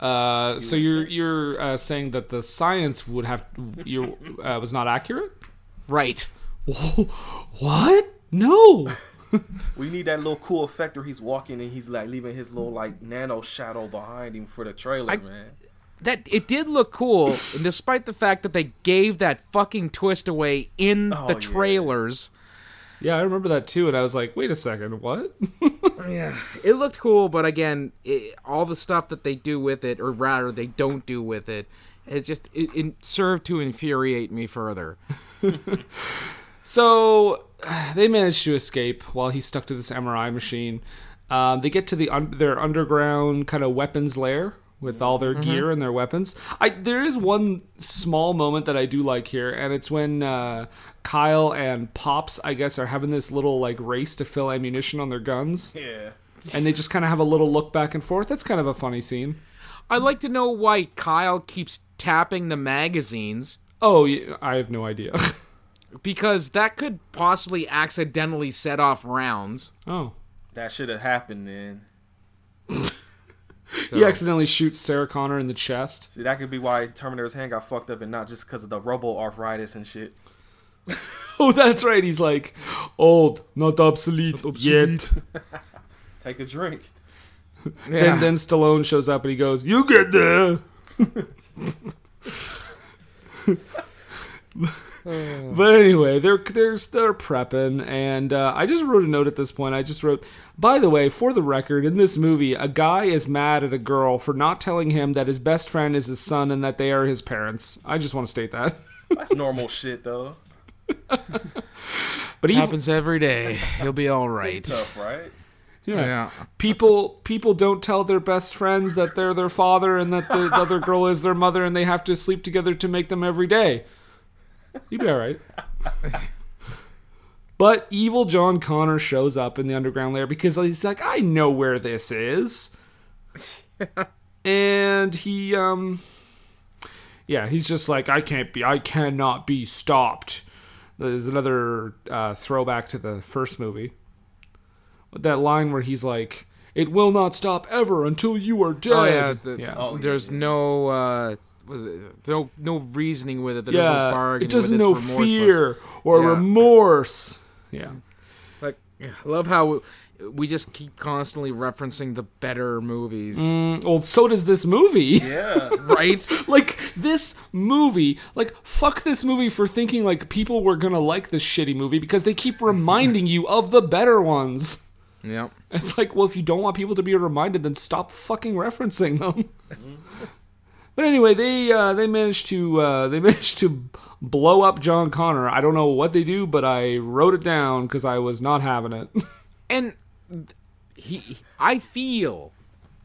Uh, so you're you're uh, saying that the science would have you uh, was not accurate? Right. (laughs) What? No. (laughs) We need that little cool effect where he's walking and he's like leaving his little like nano shadow behind him for the trailer, man. that it did look cool, and despite the fact that they gave that fucking twist away in Oh, the yeah. trailers, Yeah, I remember that too, and I was like, wait a second, what? (laughs) yeah, it looked cool. But again, it, all the stuff that they do with it, or rather, they don't do with it, it just it, it served to infuriate me further. (laughs) So (sighs) they manage to escape while he's stuck to this MRI machine. Um, they get to the un- their underground kind of weapons lair with all their gear and their weapons. I there is one small moment that I do like here, and it's when uh, Kyle and Pops, I guess, are having this little like race to fill ammunition on their guns, Yeah. and they just kind of have a little look back and forth. That's kind of a funny scene. I'd like to know why Kyle keeps tapping the magazines Oh, I have no idea. (laughs) because that could possibly accidentally set off rounds. oh. That should have happened then. (laughs) So, He accidentally shoots Sarah Connor in the chest. See, that could be why Terminator's hand got fucked up and not just because of the robo arthritis and shit. (laughs) Oh, that's right. He's like, old, not obsolete, yet. (laughs) Take a drink. (laughs) yeah. And then Stallone shows up and he goes, "You get there." But anyway, they're they're they're prepping, and uh, I just wrote a note at this point. I just wrote, by the way, for the record, in this movie, a guy is mad at a girl for not telling him that his best friend is his son and that they are his parents. I just want to state that. (laughs) That's normal shit though. But even, happens every day. He'll be all right. Tough, right? yeah. Yeah. people people don't tell their best friends that they're their father and that the, the other girl is their mother and they have to sleep together to make them every day. You'd be all right. But evil John Connor shows up in the underground lair because he's like, I know where this is. and he um yeah, he's just like, I can't be I cannot be stopped. There's another uh, throwback to the first movie with that line where he's like, "It will not stop ever until you are dead." Oh yeah, the, yeah, Oh, there's no uh, no no reasoning with it. There's yeah. no bargaining it doesn't know fear or Yeah. remorse. Yeah, Like, I love how we just keep constantly referencing the better movies, Mm, well, so does this movie. Yeah. (laughs) right? like this movie, like fuck this movie for thinking like people were gonna like this shitty movie because they keep reminding you of the better ones. yep. It's like, well, if you don't want people to be reminded, then stop fucking referencing them. But anyway, they uh, they managed to uh, they (laughs) managed to blow up John Connor. I don't know what they do, but I wrote it down because I was not having it. (laughs) And he I feel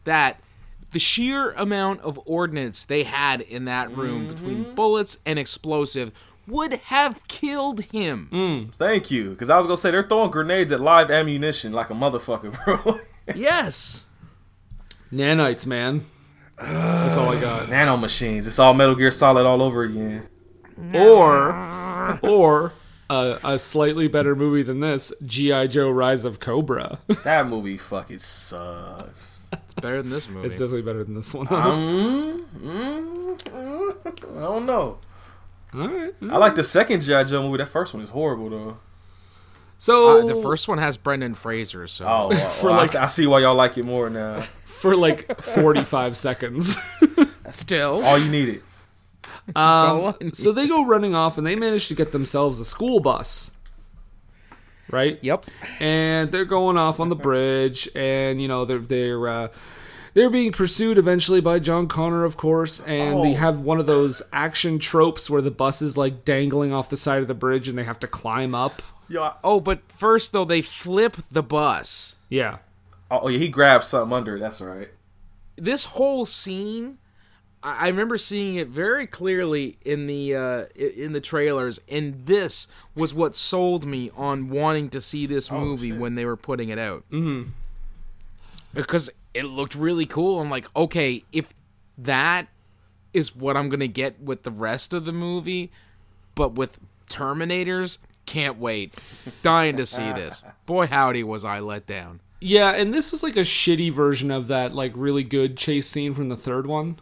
that the sheer amount of ordnance they had in that room between bullets and explosive would have killed him. Thank you, because I was gonna say they're throwing grenades at live ammunition like a motherfucker, (laughs) bro. Yes. Nanites, man. That's all I got. (sighs) Nano machines. It's all Metal Gear Solid all over again. Or, or uh, a slightly better movie than this, GI Joe: Rise of Cobra. (laughs) That movie fucking sucks. It's better than this movie. it's definitely better than this one. Mm, (laughs) mm, mm, I don't know. all right. I like the second G.I. Joe movie. That first one is horrible though. So Uh, the first one has Brendan Fraser, so Oh, (laughs) well, For well, I like- I, see why y'all like it more now. For like 45 seconds. still. All you needed. all I Um, so they go running off and they manage to get themselves a school bus. Right? Yep. and they're going off on the bridge and you know they're they're uh, they're being pursued eventually by John Connor of course and they Oh. have one of those action tropes where the bus is like dangling off the side of the bridge and they have to climb up Yo, I- Oh, but first though they flip the bus. yeah oh yeah, he grabs something under it. That's all right. This whole scene, I remember seeing it very clearly in the uh, in the trailers, and this was what sold me on wanting to see this movie shit. when they were putting it out. Mm-hmm. Because it looked really cool. I'm like, okay, if that is what I'm gonna get with the rest of the movie, but with Terminators, can't wait. Dying to see this. (laughs) Boy, howdy, was I let down. Yeah and this was like a shitty version of that like really good chase scene from the third one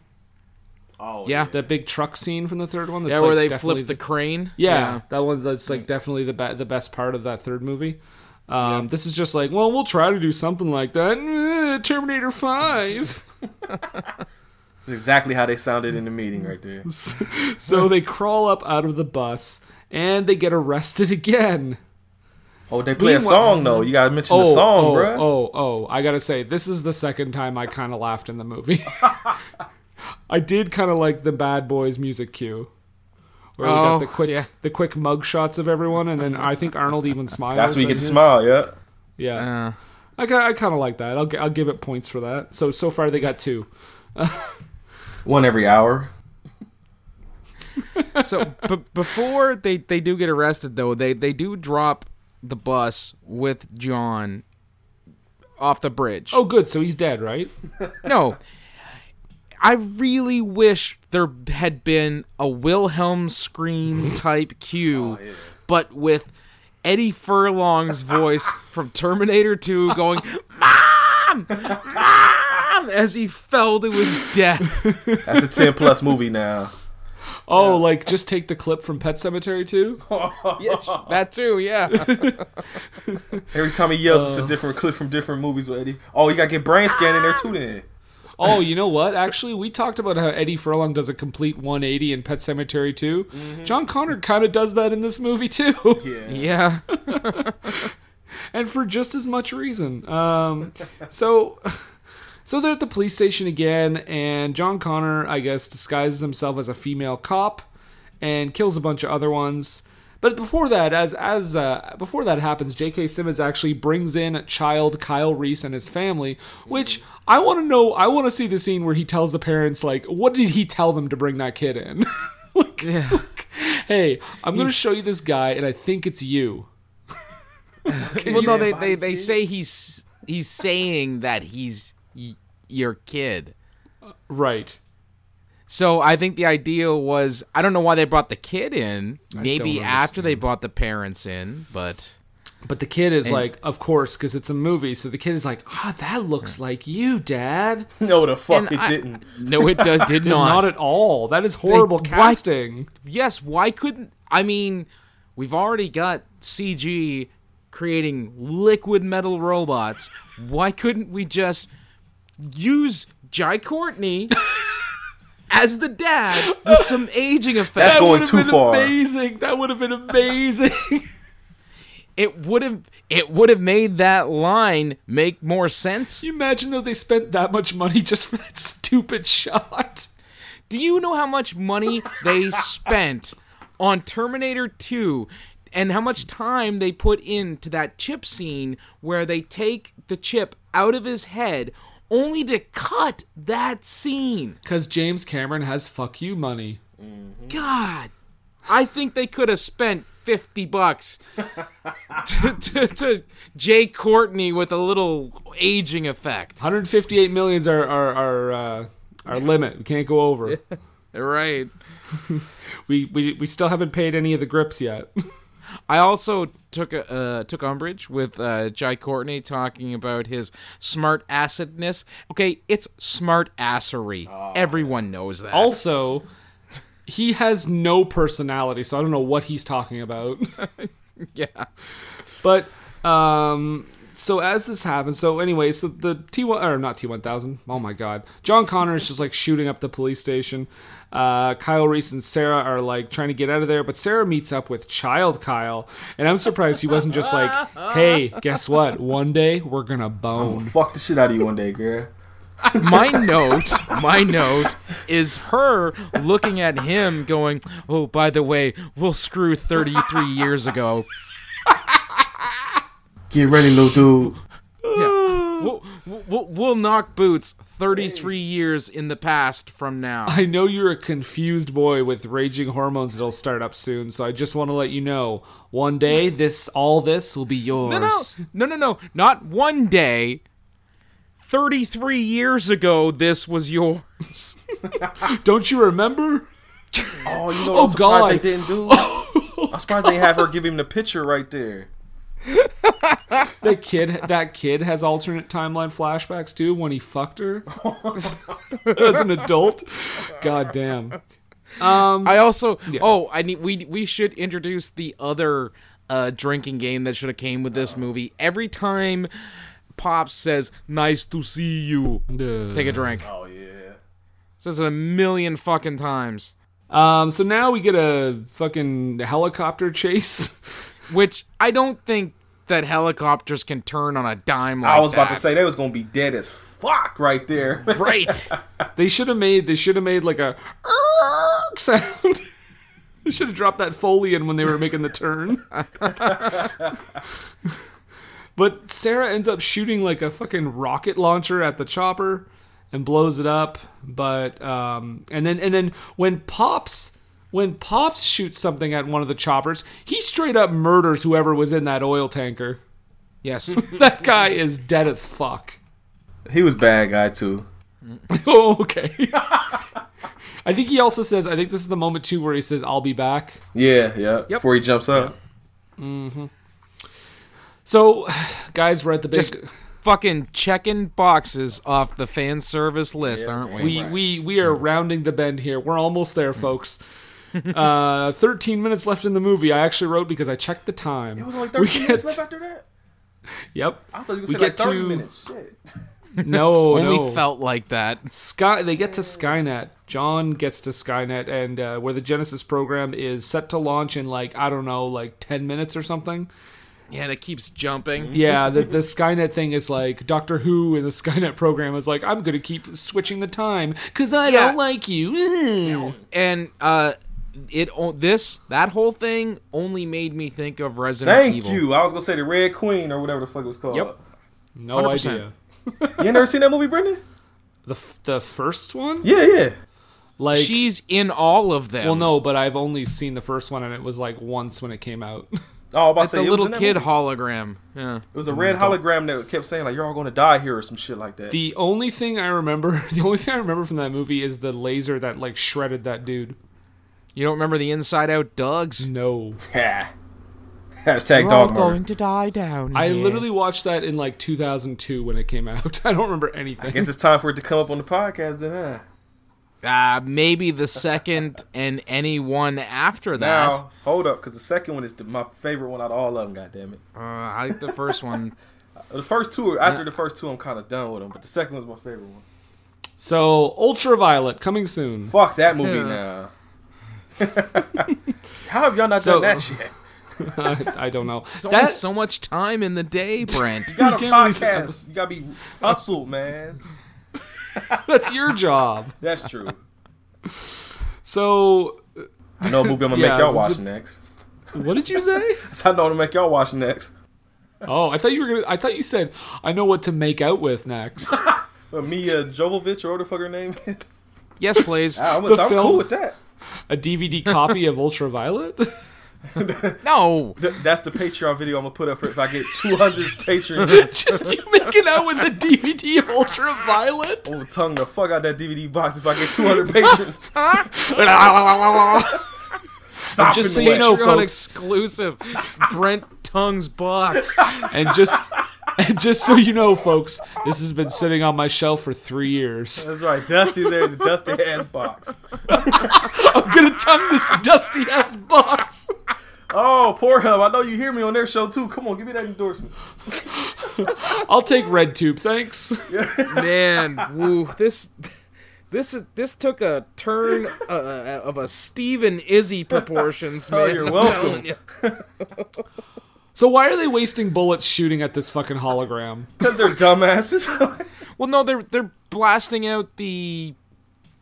Oh Yeah. that big truck scene from the third one that's Yeah, like where they definitely flipped the crane. Yeah, that one that's like definitely the be- the best part of that third movie. Um, This is just like, well, we'll try to do something like that. Eh, Terminator Five. (laughs) That's exactly how they sounded in the meeting right there. (laughs) so they crawl up out of the bus and they get arrested again. Oh, they play a Meanwhile- song though. You gotta mention the song, oh, bruh. oh, oh! I gotta say, this is the second time I kind of laughed in the movie. (laughs) I did kind of like the Bad Boys music cue, where we got Oh, the quick, yeah. the quick mug shots of everyone, and then I think Arnold even smiles. That's when you at get to smile, yeah. Yeah, Uh, I, I kind of like that. I'll, I'll give it points for that. So so far they got two. (laughs) One every hour. so but before they they do get arrested though they they do drop the bus with john off the bridge Oh, good. So he's dead, right? (laughs) no i really wish there had been a wilhelm scream (laughs) type oh, cue but with eddie furlong's (laughs) voice from terminator 2 going mom mom as he fell to his death That's a ten plus movie now. Oh, like just take the clip from Pet Sematary too. (laughs) that too yeah (laughs) Every time he yells, it's a different clip from different movies with Eddie. Oh, you gotta get brain scan in there too then. Oh, you know what? Actually, we talked about how Eddie Furlong does a complete 180 in Pet Sematary too. John Connor kind of does that in this movie too, Yeah. yeah (laughs) and for just as much reason. Um, so. So they're at the police station again, and John Connor, I guess, disguises himself as a female cop and kills a bunch of other ones. But before that, as as uh, before that happens, J.K. Simmons actually brings in child Kyle Reese and his family, which I want to know. I want to see the scene where he tells the parents like, what did he tell them to bring that kid in? (laughs) like, like, hey, I'm gonna show you this guy, and I think it's you. (laughs) well, no, they, they, they say he's he's saying that he's y- your kid. Right. So I think the idea was I don't know why they brought the kid in. Maybe after they brought the parents in, but But the kid is like, of course, because it's a movie. So the kid is like, ah, that looks like you, Dad. (laughs) No, the fuck And it I- didn't. (laughs) no, it does, did (laughs) not. Not at all. That is horrible why- casting. yes, why couldn't I mean? We've already got CG creating liquid metal robots. Why couldn't we just use Jai Courtney (laughs) as the dad with some aging effects? That's That going would have too been far. amazing. That would have been amazing. it would have it would have made that line make more sense. Can you imagine though they spent that much money just for that stupid shot? Do you know how much money they (laughs) spent on Terminator 2 and how much time they put into that chip scene where they take the chip out of his head only to cut that scene. Because James Cameron has fuck you money. God, I think they could have spent fifty bucks (laughs) to, to, to Jai Courtney with a little aging effect. 158 millions are our our, uh, our limit. We can't go over. (laughs) Right. (laughs) we, we we still haven't paid any of the grips yet. I also took a, uh, took umbrage with uh, Jai Courtney talking about his smart acidness. Okay, it's smart assery. Everyone knows that. also, he has no personality, so I don't know what he's talking about. (laughs) yeah. But um so as this happens, so anyway, so the T one or not T one thousand. Oh my god, John Connor is just like shooting up the police station. Uh, Kyle Reese and Sarah are like trying to get out of there, but Sarah meets up with Child Kyle, and I'm surprised he wasn't just like, (laughs) "Hey, guess what? One day we're gonna bone." Fuck the shit out of you one day, girl. (laughs) my note, my note is her looking at him going, "Oh, by the way, we'll screw 33 years ago." Get ready, little dude. Yeah. We'll, we'll, we'll knock boots 33 years in the past from now. I know you're a confused boy with raging hormones that'll start up soon, so I just want to let you know, one day (laughs) this all this will be yours. No, no, no, no, no. Not one day. 33 years ago, this was yours. (laughs) Don't you remember? Oh, you know Oh, what I'm surprised God. they didn't do? I'm surprised they didn't (laughs) oh, have her give him the picture right there. (laughs) That kid, that kid has alternate timeline flashbacks too when he fucked her (laughs) as an adult. God damn. I also oh I need we we should introduce the other uh, drinking game that should have came with this movie. Every time Pops says "Nice to see you," take a drink. Oh yeah. Says it a million fucking times. Um, so now we get a fucking helicopter chase. (laughs) Which I don't think that helicopters can turn on a dime like I was about that. to say they was gonna be dead as fuck right there. Right. (laughs) They should have made. They should have made like a sound. (laughs) they should have dropped that foley in when they were making the turn. (laughs) but Sarah ends up shooting like a fucking rocket launcher at the chopper and blows it up. But um, and then and then when pops. When Pops shoots something at one of the choppers, he straight up murders whoever was in that oil tanker. yes. (laughs) That guy is dead as fuck. he was bad guy too. Oh, (laughs) okay. (laughs) I think he also says, I think this is the moment too where he says, I'll be back. Yeah, yeah. Before he jumps up. Mm-hmm. So, (sighs) guys, we're at the big. Just fucking checking boxes off the fan service list, aren't we? we, we, we are rounding the bend here. We're almost there, folks. Uh, 13 minutes left in the movie. I actually wrote because I checked the time. It was only (laughs) We 13 minutes left after that. Yep. I thought you were We gonna say like 30 to- minutes. Shit. No, (laughs) Only no. felt like that. Sky. They get to Skynet. John gets to Skynet, and uh, where the Genisys program is set to launch in like I don't know, like 10 minutes or something. Yeah, and it keeps jumping. (laughs) Yeah, the, the Skynet thing is like Doctor Who in the Skynet program is like, I'm going to keep switching the time because I Yeah. don't like you. And uh it o- this that whole thing only made me think of Resident Thank Evil. you. I was gonna say the Red Queen or whatever the fuck it was called. Yep. No 100%. idea. You ain't never seen that movie, Brendan? The f- the first one, Yeah, yeah. like, She's in all of them. well, no, but I've only seen the first one, and it was like once when it came out. (laughs) Oh, I was about to say the it was little kid movie. hologram. Yeah. It was a mm-hmm. red hologram that kept saying like, "You're all gonna die here" or some shit like that. the only thing I remember, (laughs) the only thing I remember from that movie is the laser that like shredded that dude. You don't remember the Inside Out Dogs? No, Ha. (laughs) Hashtag dog murder. to die down. I literally watched that in like 2002 when it came out. (laughs) I don't remember anything. I guess it's time for it to come up on the podcast then, huh? Uh, maybe the second (laughs) and any one after that. Now, hold up, because the second one is the, my favorite one out of all of them. God damn it! Uh, I like the first one. The first two, are, after the first two, I'm kind of done with them, but the second one's my favorite one. So, Ultraviolet coming soon. Fuck that movie Yeah. now. (laughs) How have y'all not So- done that shit? (laughs) I, I don't know. There's only so much time in the day, (laughs) Brent. You got a can't release an podcast. You gotta be hustled, man. that's your job. That's true. So I know a movie I'm gonna Yeah, make y'all it's watch a- next. What did you say? So I know what to make y'all watch next. Oh, I thought you were gonna. I thought you said I know what to make out with next. Mia Jovovich, or what the fuck her name is. Yes, please. Ah, I'm, The I'm film? cool with that. A DVD copy of Ultraviolet. (laughs) no. That's the Patreon video I'm gonna put up for if I get 200 (laughs) Patreon. Just you making out with a DVD of Ultraviolet. I'm tongue the fuck out that DVD box if I get 200 patrons. (laughs) Sopping Just so you know, folks. exclusive Brent Tongue's box. And just and (laughs) just so you know, folks, this has been sitting on my shelf for three years. That's right, Dusty's there, in the Dusty ass box. (laughs) I'm gonna tongue this dusty ass box. Oh, Pornhub, I know you hear me on their show too. Come on, give me that endorsement. (laughs) I'll take RedTube, thanks. Man, woo, this this is this took a turn uh, of a Stephen Izzy proportions, man. Oh, you're I'm welcome. Telling you. So why are they wasting bullets shooting at this fucking hologram? Because they're dumbasses. (laughs) Well, no, they're they're blasting out the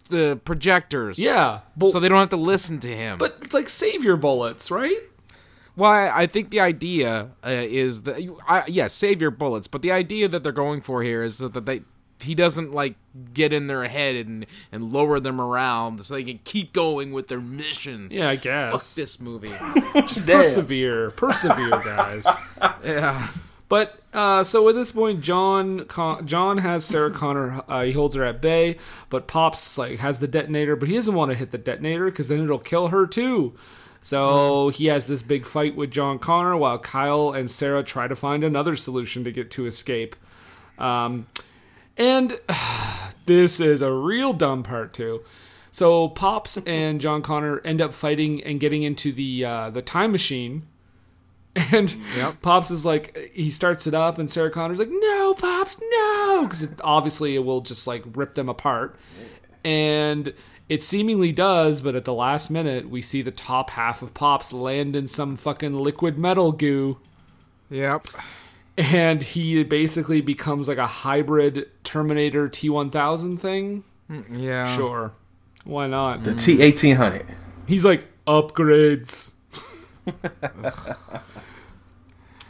the projectors. Yeah, but, So they don't have to listen to him. but it's like save your bullets, right? Well, I, I think the idea uh, is that you- I, yes, save your bullets. But the idea that they're going for here is that, that they he doesn't like get in their head and and lower them around so they can keep going with their mission. Yeah, I Fuck guess. this movie. (laughs) Just persevere, persevere, guys. (laughs) yeah. But uh, so at this point, John Con- John has Sarah Connor. Uh, he holds her at bay, but Pops like has the detonator, but he doesn't want to hit the detonator because then it'll kill her too. So he has this big fight with John Connor while Kyle and Sarah try to find another solution to get to escape. Um, and (sighs) this is a real dumb part too. So Pops and John Connor end up fighting and getting into the uh, the time machine. (laughs) And Yep. Pops is like, he starts it up, and Sarah Connor's like, "No, Pops, no," because obviously it will just like rip them apart. And it seemingly does, but at the last minute, we see the top half of Pops land in some fucking liquid metal goo Yep. And he basically becomes like a hybrid Terminator T1000 thing. Yeah. Sure. Why not? the T1800. He's like upgrades. (laughs)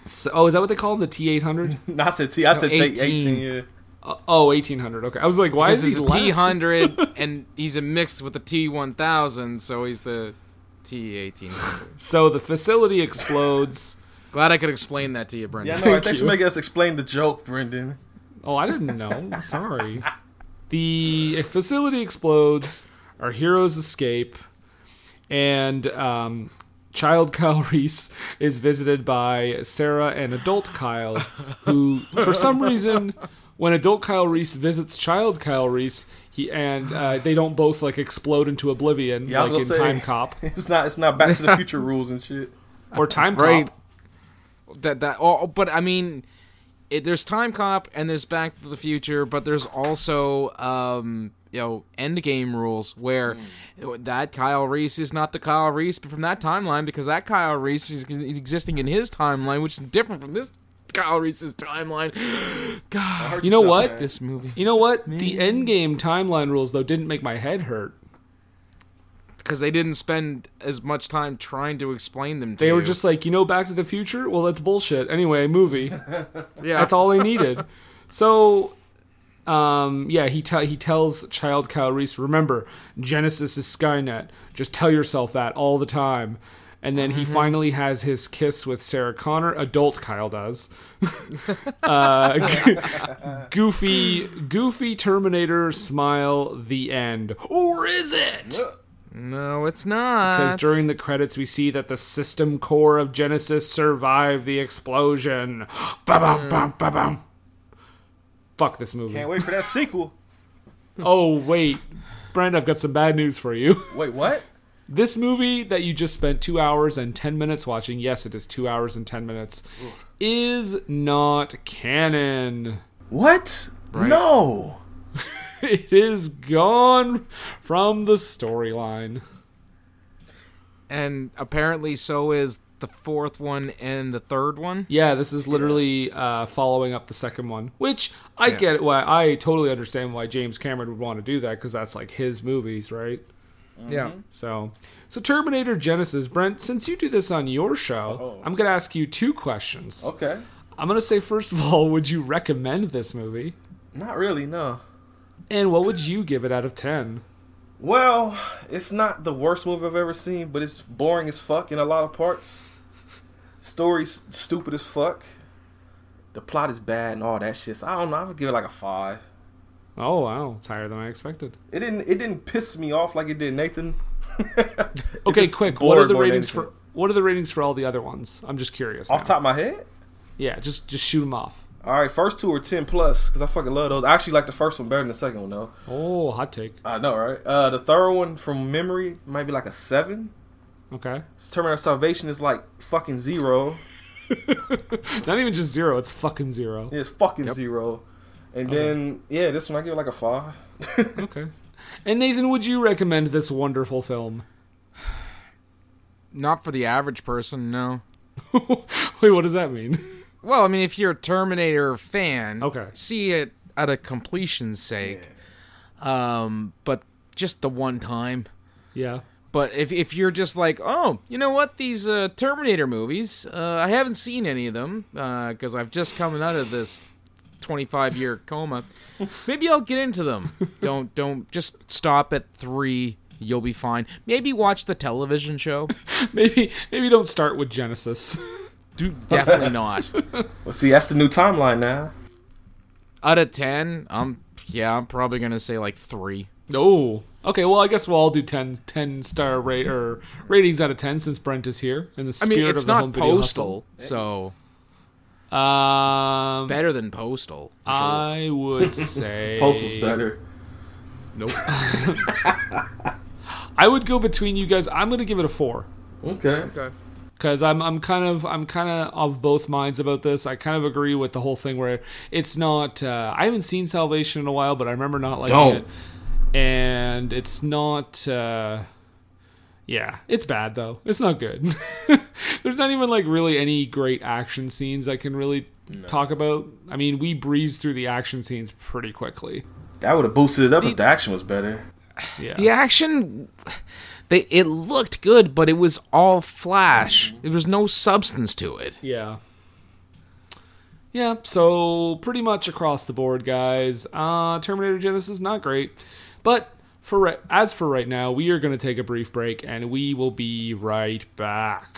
so, oh, is that what they call him? The T800? (laughs) No, I said T. I said T 18. 18. Yeah. Uh, oh, 1800. Okay. I was like, why This is is he? T hundred, (laughs) and he's a mix with the T one thousand, so he's the T eighteen hundred. So the facility explodes. Glad I could explain that to you, Brendan. Yeah, no, Thank thanks you. for making us explain the joke, Brendan. Oh, I didn't know. Sorry. The facility explodes. Our heroes escape, and um, child (laughs) Kyle Reese is visited by Sarah and adult Kyle, who, for some reason, when adult Kyle Reese visits child Kyle Reese, he and uh, they don't both like explode into oblivion Yeah, like in say Time Cop (laughs) It's not. It's not Back to the (laughs) Future rules and shit. or Time Right. Cop. That that oh, but I mean it, there's Time Cop and there's Back to the Future, but there's also um you know Endgame rules where that Kyle Reese is not the Kyle Reese but from that timeline because that Kyle Reese is existing in his timeline, which is different from this Kyle Reese's timeline. God, You know what? this movie You know what? The Endgame timeline rules though didn't make my head hurt. Because they didn't spend as much time trying to explain them to They were just like, you know, Back to the Future. Well, that's bullshit. Anyway, movie. (laughs) yeah. That's all they needed. (laughs) So, um, yeah, he te- he tells Child Kyle Reese, remember, Genisys is Skynet. Just tell yourself that all the time. And then he finally has his kiss with Sarah Connor. Adult Kyle does. (laughs) uh, goofy, goofy Terminator smile. The end, or is it? No, it's not. Because during the credits, we see that the system core of Genisys survived the explosion. (gasps) Ba-bum, bum, ba-bum. Fuck this movie. Can't wait for that sequel. (laughs) Oh, wait. Brent, I've got some bad news for you. (laughs) Wait, what? This movie that you just spent two hours and 10 minutes watching, yes, it is two hours and 10 minutes, is not canon. What? No. (laughs) It is gone from the storyline. and apparently so is the fourth one and the third one. Yeah, this is literally uh, following up the second one, which I Yeah. get why I totally understand why James Cameron would want to do that because that's like his movies, right? Yeah. So, so Terminator Genisys, Brent. Since you do this on your show, Oh. I'm gonna ask you two questions. Okay. I'm gonna say first of all, would you recommend this movie? Not really, no. And what would you give it out of ten? Well, it's not the worst movie I've ever seen, but it's boring as fuck in a lot of parts. Story's stupid as fuck. The plot is bad and all that shit. So I don't know. I would give it like a five. Oh wow, it's higher than I expected. It didn't. It didn't piss me off like it did Nathan. (laughs) It Okay, quick. What are the ratings for? What are the ratings for all the other ones? I'm just curious. Off now. top of my head. Yeah, just just shoot them off. All right, first two are ten plus because I fucking love those. I actually like the first one better than the second one though. Oh, hot take. I know, right? Uh, the third one from memory might be like a seven. Okay, Terminator Salvation is like fucking zero. (laughs) not even just zero. It's fucking zero. It's fucking zero. And then yeah, this one I give it like a five. (laughs) Okay. And Nathan, would you recommend this wonderful film? Not for the average person, no. (laughs) Wait, what does that mean? Well, I mean, if you're a Terminator fan, Okay. see it at a completion's sake. Um, but just the one time. Yeah. But if if you're just like, oh, you know what, these uh, Terminator movies, uh, I haven't seen any of them because I've just coming out of this 25 year coma. (laughs) Maybe I'll get into them. don't don't just stop at three. You'll be fine. Maybe watch the television show. (laughs) Maybe maybe don't start with Genisys. (laughs) Do definitely (laughs) not. Well, see, that's the new timeline now. Out of ten, I'm yeah, I'm probably gonna say like three. No. Okay, well I guess we'll all do 10, 10 star rate or ratings out of ten since Brent is here in the I spirit mean, it's of the not home video postal, so. Um, better than postal. sure. I would (laughs) say Postal's better. Nope. (laughs) I would go between you guys. I'm gonna give it a four. Okay. okay. Because I'm I'm kind of I'm kind of of both minds about this. I kind of agree with the whole thing where it's not. Uh, I haven't seen Salvation in a while, but I remember not liking Don't. it, and it's not. Uh, yeah, it's bad though. It's not good. (laughs) There's not even like really any great action scenes I can really talk about. I mean, we breezed through the action scenes pretty quickly. That would have boosted it up if the action was better. Yeah. The action, they it looked good, but it was all flash. There was no substance to it. Yeah. Yeah, so pretty much across the board, guys. Uh, Terminator Genisys not great, but for ri- as for right now, we are going to take a brief break, and we will be right back.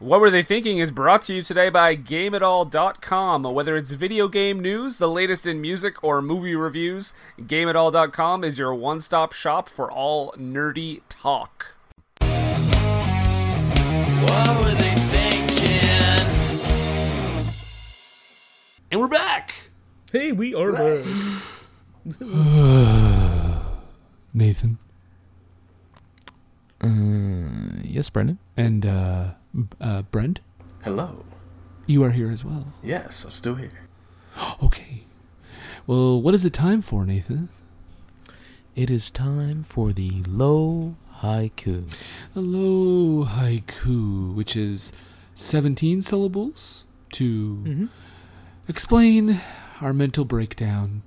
What Were They Thinking is brought to you today by GameItAll.com. Whether it's video game news, the latest in music, or movie reviews, GameItAll.com is your one stop shop for all nerdy talk. What were they thinking? And we're back! Hey, we are back. (sighs) Nathan. Yes, Brendan. And, uh, uh, Brent, Hello. you are here as well. Yes, I'm still here. (gasps) Okay. Well, what is it time for, Nathan? It is time for the low haiku. Hello, haiku, which is 17 syllables to explain our mental breakdown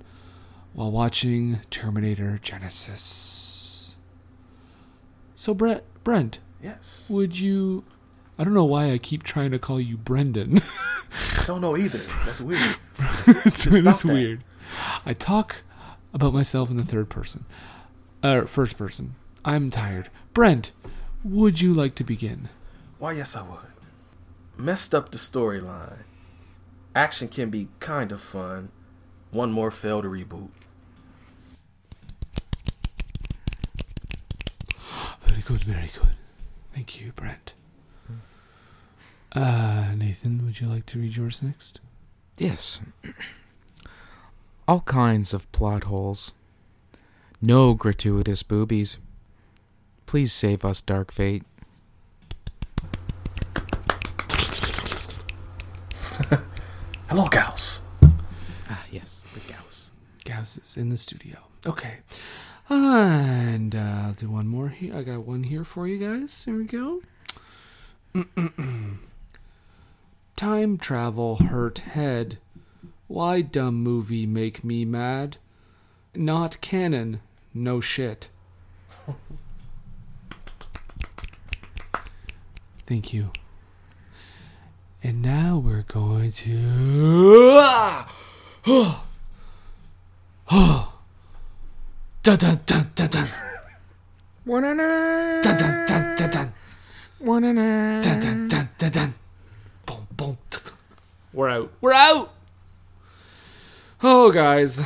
while watching Terminator Genisys. So, Brett, Brent, Yes. would you. I don't know why I keep trying to call you Brendan. (laughs) I don't know either. That's weird. (laughs) it's that. weird. I talk about myself in the third person. Uh, first person. I'm tired. Brent, would you like to begin? Why, yes, I would. Messed up the storyline. Action can be kind of fun. One more failed reboot. Very good, very good. Thank you, Brent. Uh, Nathan, would you like to read yours next? Yes. all kinds of plot holes. No gratuitous boobies. Please save us, Dark Fate. (laughs) Hello, Gauss. Ah, yes, the Gauss. Gauss is in the studio. Okay. And uh, I'll do one more here. I got one here for you guys. Here we go. (clears throat) Time travel hurt head. Why dumb movie make me mad? Not canon. No shit. (laughs) Thank you. And now we're going to. (gasps) Dun dun dun dun dun. Dun dun dun dun dun. Dun dun dun dun dun. Boom boom. We're out. We're out. Oh, guys,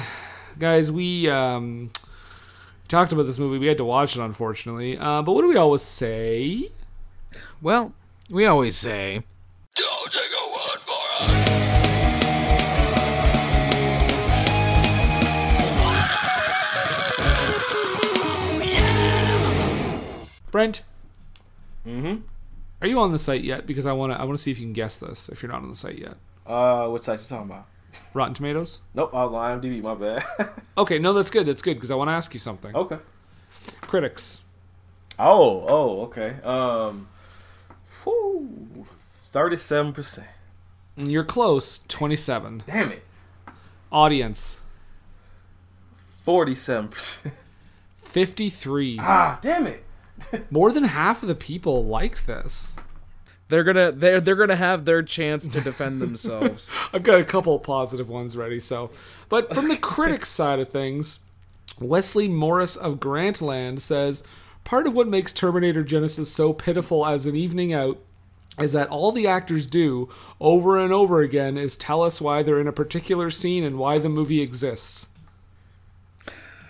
guys, we um talked about this movie. We had to watch it, unfortunately. Uh, but what do we always say? Well, we always say. Don't take a word for it. Brent, Mm-hmm. Are you on the site yet? Because I want to. I want to see if you can guess this. If you're not on the site yet, Uh, what site you talking about? Rotten Tomatoes. Nope, I was on IMDb. My bad. (laughs) Okay, no, that's good. That's good because I want to ask you something. okay. Critics. Oh, oh, okay. Um, thirty-seven percent. You're close. Twenty-seven. Damn it. Audience. Forty-seven percent. Fifty-three. Ah, damn it. More than half of the people liked this. They're gonna they're they're gonna have their chance to defend (laughs) themselves. I've got a couple positive ones ready. So, but from the critics (laughs) side of things, Wesley Morris of Grantland says part of what makes Terminator Genisys so pitiful as an evening out is that all the actors do over and over again is tell us why they're in a particular scene and why the movie exists.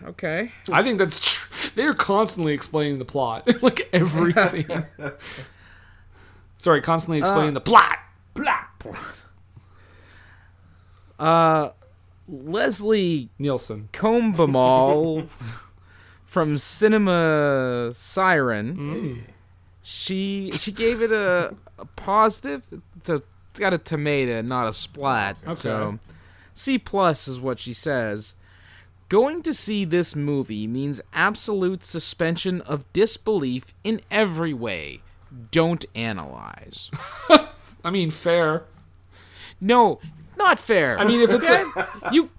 Okay. I think that's tr- they're constantly explaining the plot, (laughs) like every (laughs) scene. Sorry, constantly explaining the plot. Plot. plot. Uh Leslie Nielsen. Combemale (laughs) from Cinema Siren. She she gave it a, a positive. It's a it's got a tomato, not a splat. So C plus is what she says. Going to see this movie means absolute suspension of disbelief in every way. Don't analyze. (laughs) I mean, fair. No, not fair. I mean, if it's a, you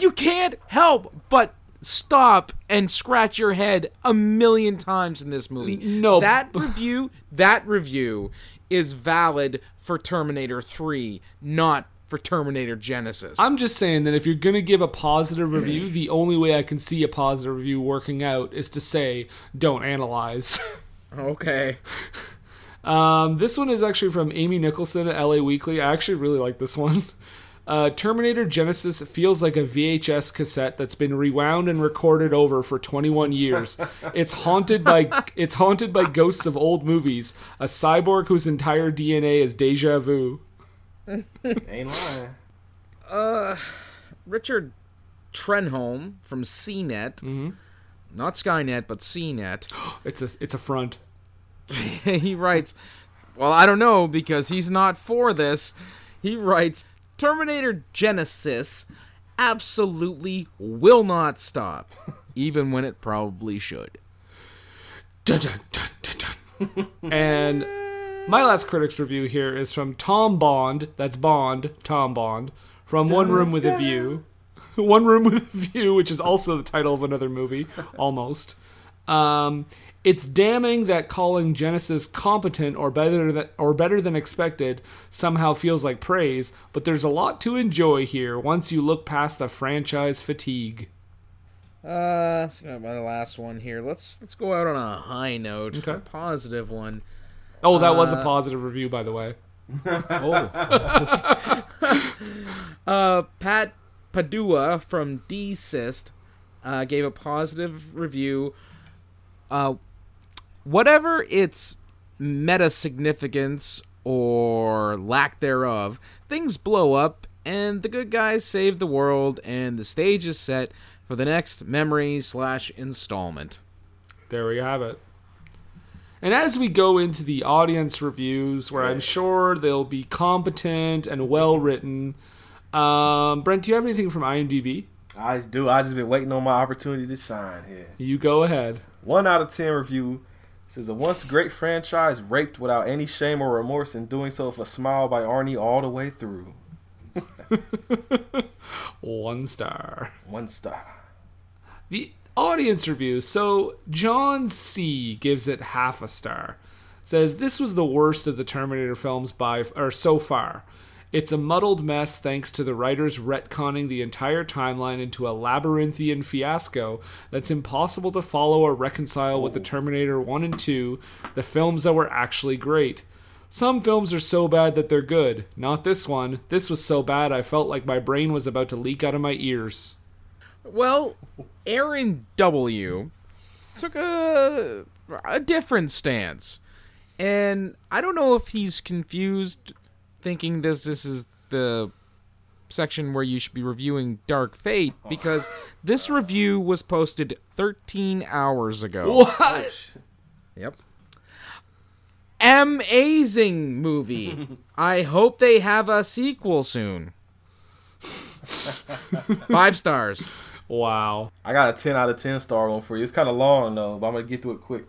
you can't help but stop and scratch your head a million times in this movie. No. that review, that review is valid for Terminator 3, not for Terminator Genisys. I'm just saying that if you're gonna give a positive review, the only way I can see a positive review working out is to say don't analyze. (laughs) okay. Um, this one is actually from Amy Nicholson at LA Weekly. I actually really like this one. (laughs) Uh, Terminator Genisys feels like a VHS cassette that's been rewound and recorded over for 21 years. (laughs) It's haunted by it's haunted by ghosts of old movies. A cyborg whose entire DNA is deja vu. (laughs) Ain't lying. Uh, Richard Trenholm from CNET. Mm-hmm. Not Skynet, but CNET. (gasps) It's a it's a front. (laughs) he writes, well, I don't know because he's not for this. He writes, Terminator Genisys absolutely will not stop, (laughs) even when it probably should. Dun, dun, dun, dun, dun. and my last critics review here is from Tom Bond. That's Bond, Tom Bond, from One Room with a View. (laughs) One Room with a View, which is also the title of another movie, (laughs) almost. Um, it's damning that calling Genisys competent or better than, or better than expected somehow feels like praise, but there's a lot to enjoy here once you look past the franchise fatigue. Uh, go my last one here. Let's let's go out on a high note, Okay. a positive one. Oh, that was a positive review, by the way. (laughs) Oh. (laughs) uh, Pat Padua from DCist uh, gave a positive review. Uh, whatever its meta significance or lack thereof, things blow up and the good guys save the world, and the stage is set for the next memory slash installment. There we have it. And as we go into the audience reviews, where I'm sure they'll be competent and well written, um, Brent, do you have anything from IMDb? I do. I just been waiting on my opportunity to shine here. You go ahead. One out of ten review says a once great franchise raped without any shame or remorse and doing so with a smile by Arnie all the way through. (laughs) One star. One star. The audience review. So John C gives it half a star. Says this was the worst of the Terminator films by or so far. It's a muddled mess thanks to the writers retconning the entire timeline into a labyrinthian fiasco that's impossible to follow or reconcile with the Terminator 1 and 2, the films that were actually great. Some films are so bad that they're good. Not this one. This was so bad I felt like my brain was about to leak out of my ears. Well, Aaron W. took a a different stance, and I don't know if he's confused, thinking this this is the section where you should be reviewing Dark Fate oh. because this review was posted 13 hours ago. What? Oh, yep. Amazing movie. (laughs) I hope they have a sequel soon. (laughs) Five stars. Wow. I got a 10 out of 10 star one for you. It's kind of long though, but I'm going to get through it quick.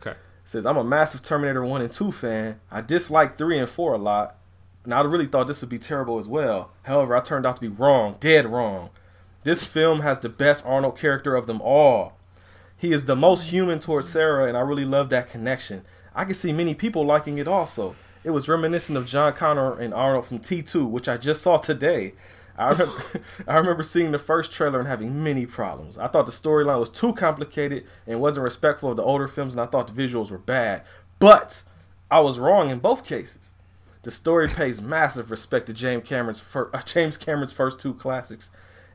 Okay. It says, I'm a massive Terminator 1 and 2 fan. I dislike 3 and 4 a lot, and I really thought this would be terrible as well. However, I turned out to be wrong, dead wrong. This film has the best Arnold character of them all. He is the most human towards Sarah, and I really love that connection. I can see many people liking it also. It was reminiscent of John Connor and Arnold from T2, which I just saw today. I remember, (laughs) I remember seeing the first trailer and having many problems. I thought the storyline was too complicated and wasn't respectful of the older films, and I thought the visuals were bad. But I was wrong in both cases. The story pays massive respect to James Cameron's fir- (laughs) uh, James Cameron's first two classics,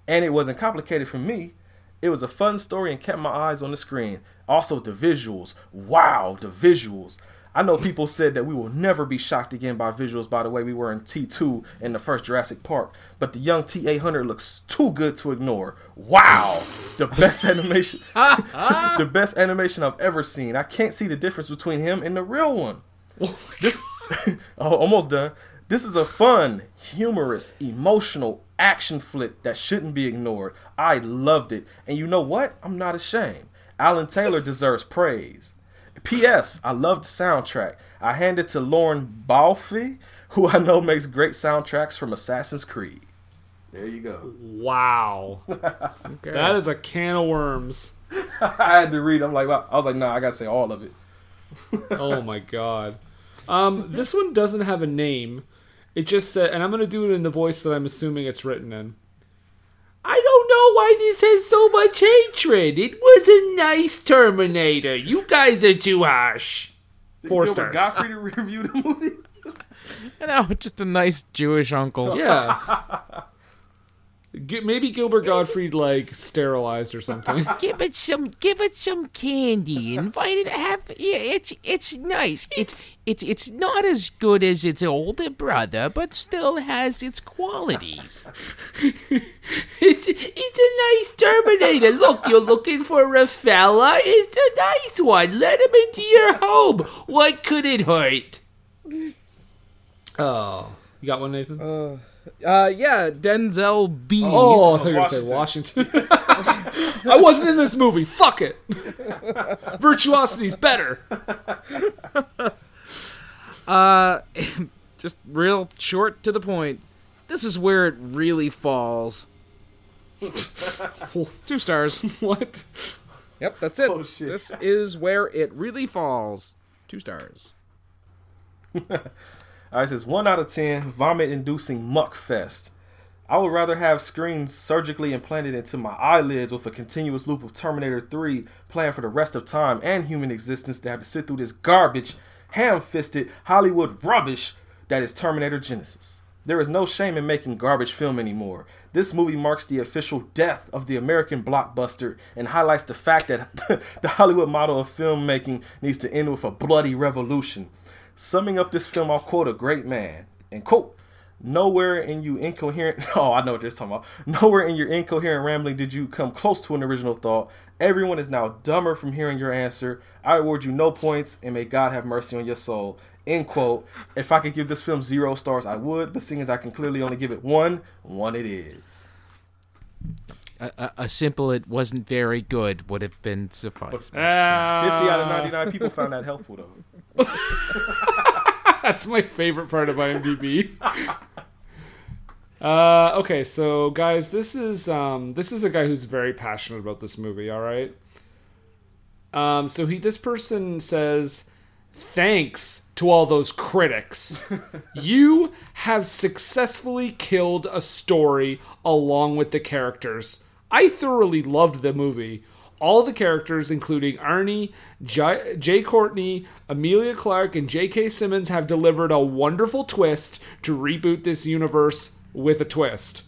and it wasn't complicated for me. It was a fun story and kept my eyes on the screen. Also, the visuals. Wow, the visuals. I know people said that we will never be shocked again by visuals by the way we were in T2 in the first Jurassic Park, but the young T800 looks too good to ignore. Wow, the best (laughs) animation. (laughs) the best animation I've ever seen. I can't see the difference between him and the real one. (laughs) This oh, almost done. This is a fun, humorous, emotional action flick that shouldn't be ignored. I loved it. And you know what? I'm not ashamed. Alan Taylor deserves praise. P.S. I loved the soundtrack. I hand it to Lorne Balfe, who I know makes great soundtracks from Assassin's Creed. There you go. Wow. That is a can of worms. (laughs) I had to read. I'm like, wow. I was like, nah, I gotta say all of it. (laughs) Oh my god. Um, this one doesn't have a name. It just said, and I'm gonna do it in the voice that I'm assuming it's written in. I don't know why this has so much hatred. It was a nice Terminator. You guys are too harsh. Four Gilbert stars. Godfrey to (laughs) review the movie. (laughs) You know, just a nice Jewish uncle. Yeah. (laughs) G- Maybe Gilbert Gottfried like sterilized or something. (laughs) Give it some, give it some candy. Invite it. Have yeah, it's it's nice. It's it's it's not as good as its older brother, but still has its qualities. (laughs) It's it's a nice Terminator. Look, you're looking for a fella. It's a nice one. Let him into your home. What could it hurt? (laughs) Oh, you got one, Nathan? Uh, yeah, Denzel B. oh, I thought you were gonna say Washington. (laughs) I wasn't in this movie. Fuck it. (laughs) Virtuosity's better. (laughs) Uh, just real short to the point. This is where it really falls. Two stars. What? Yep, that's it. Oh, shit. This is where it really falls. Two stars. All right, says one out of ten, vomit-inducing muck fest. I would rather have screens surgically implanted into my eyelids with a continuous loop of Terminator 3 planned for the rest of time and human existence to have to sit through this garbage, ham-fisted Hollywood rubbish that is Terminator Genisys. There is no shame in making garbage film anymore. This movie marks the official death of the American blockbuster and highlights the fact that (laughs) the Hollywood model of filmmaking needs to end with a bloody revolution. Summing up this film, I'll quote a great man. And quote, Nowhere in you incoherent. (laughs) Oh, I know what you're talking about. Nowhere in your incoherent rambling did you come close to an original thought. Everyone is now dumber from hearing your answer. I award you no points, and may God have mercy on your soul. End quote. If I could give this film zero stars, I would, but seeing as I can clearly only give it one, one it is. A, a, a simple "it wasn't very good" would have been suffice. Ah, 50 out of 99 people found that helpful, though. (laughs) That's my favorite part of IMDb. (laughs) uh, okay, so guys, this is um, this is a guy who's very passionate about this movie. All right. Um, so he this person says, "Thanks to all those critics, (laughs) you have successfully killed a story along with the characters. I thoroughly loved the movie." All the characters, including Arnie, J- Jai Courtney, Emilia Clarke, and J.K. Simmons, have delivered a wonderful twist to reboot this universe with a twist.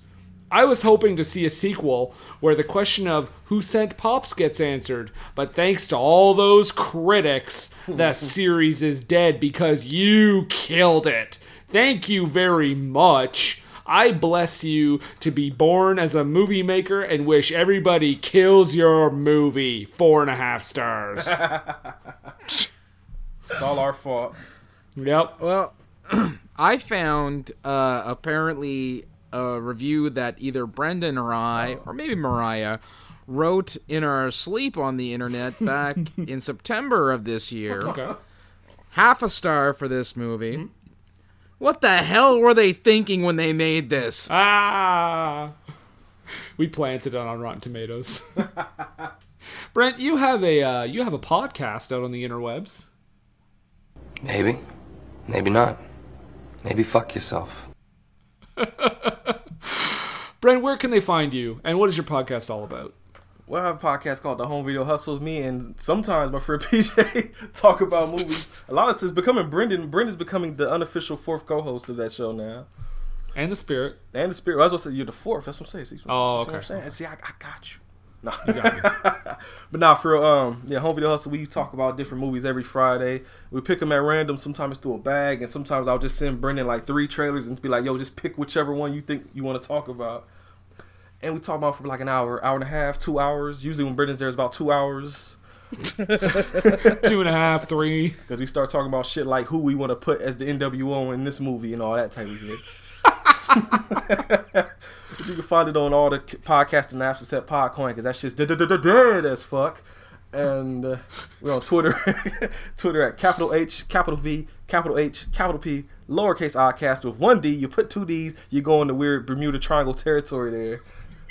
I was hoping to see a sequel where the question of who sent Pops gets answered, but thanks to all those critics, the (laughs) series is dead because you killed it. Thank you very much. I bless you to be born as a movie maker and wish everybody kills your movie. Four and a half stars. (laughs) It's all our fault. yep. Well, (clears throat) I found uh, apparently a review that either Brendan or I, or maybe Mariah, wrote in our sleep on the internet back (laughs) in September of this year. Okay. Half a star for this movie. What the hell were they thinking when they made this? Ah. (laughs) We planted it on Rotten Tomatoes. (laughs) Brent, you have a uh, you have a podcast out on the interwebs. Maybe. Maybe not. Maybe fuck yourself. (laughs) Brent, where can they find you, and what is your podcast all about? Well, I have a podcast called The Home Video Hustle with me, and sometimes my friend (laughs) PJ talk about movies. A lot of it's becoming Brendan. Brendan's becoming the unofficial fourth co-host of that show now. And the spirit. And the spirit. Well, I was to say you're the fourth. That's what I'm saying. See, Oh, what I'm okay. saying? See, I, I got you. No. You got. (laughs) But now for um yeah, home video hustle, we talk about different movies every Friday. We pick them at random. Sometimes through a bag, and sometimes I'll just send Brendan like three trailers and be like, "Yo, just pick whichever one you think you want to talk about." And we talk about for like an hour, hour and a half, two hours. Usually when Brendan's there, it's about two hours (laughs) Two and a half, three. because we start talking about shit like who we want to put as the NWO in this movie and all that type of shit. (laughs) but you can find it on all the podcasting apps except Podcoin because that shit's dead as fuck. And uh, we're on Twitter, (laughs) Twitter at capital H, capital V, capital H, capital P, lowercase i cast with one D. You put two D's, you go into weird Bermuda Triangle territory there.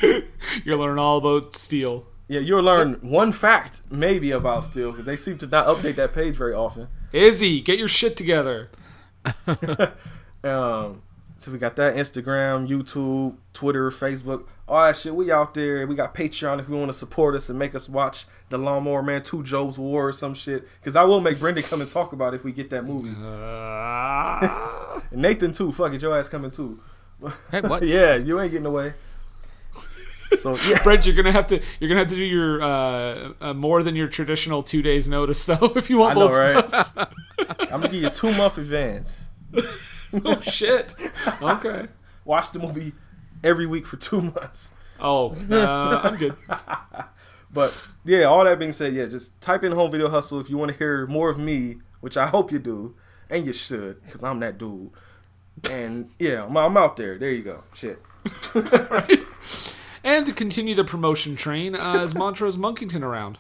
(laughs) You'll learn all about steel. Yeah, you'll learn one fact maybe about Steel because they seem to not update that page very often. Izzy, get your shit together. (laughs) Um, so we got that Instagram, YouTube, Twitter, Facebook, all that shit. We out there. We got Patreon if you want to support us and make us watch the Lawnmower Man Two Jobe's War or some shit. Because I will make Brendan come and talk about it if we get that movie. (laughs) Nathan too. Fuck it, your ass coming too. Hey, what? yeah, you ain't getting away. So (laughs) yeah, Brent, you're gonna have to you're gonna have to do your uh, uh, more than your traditional two days notice though (laughs) if you want I want know, right? (laughs) I'm gonna give you two month advance. oh shit. Okay. Watch the movie every week for two months. Oh, uh, I'm good. But yeah, all that being said, yeah, just type in home video hustle if you want to hear more of me, which I hope you do, and you should, because I'm that dude. And yeah, I'm, I'm out there. There you go. Shit. And to continue the promotion train, uh, is Montrose Monkington around?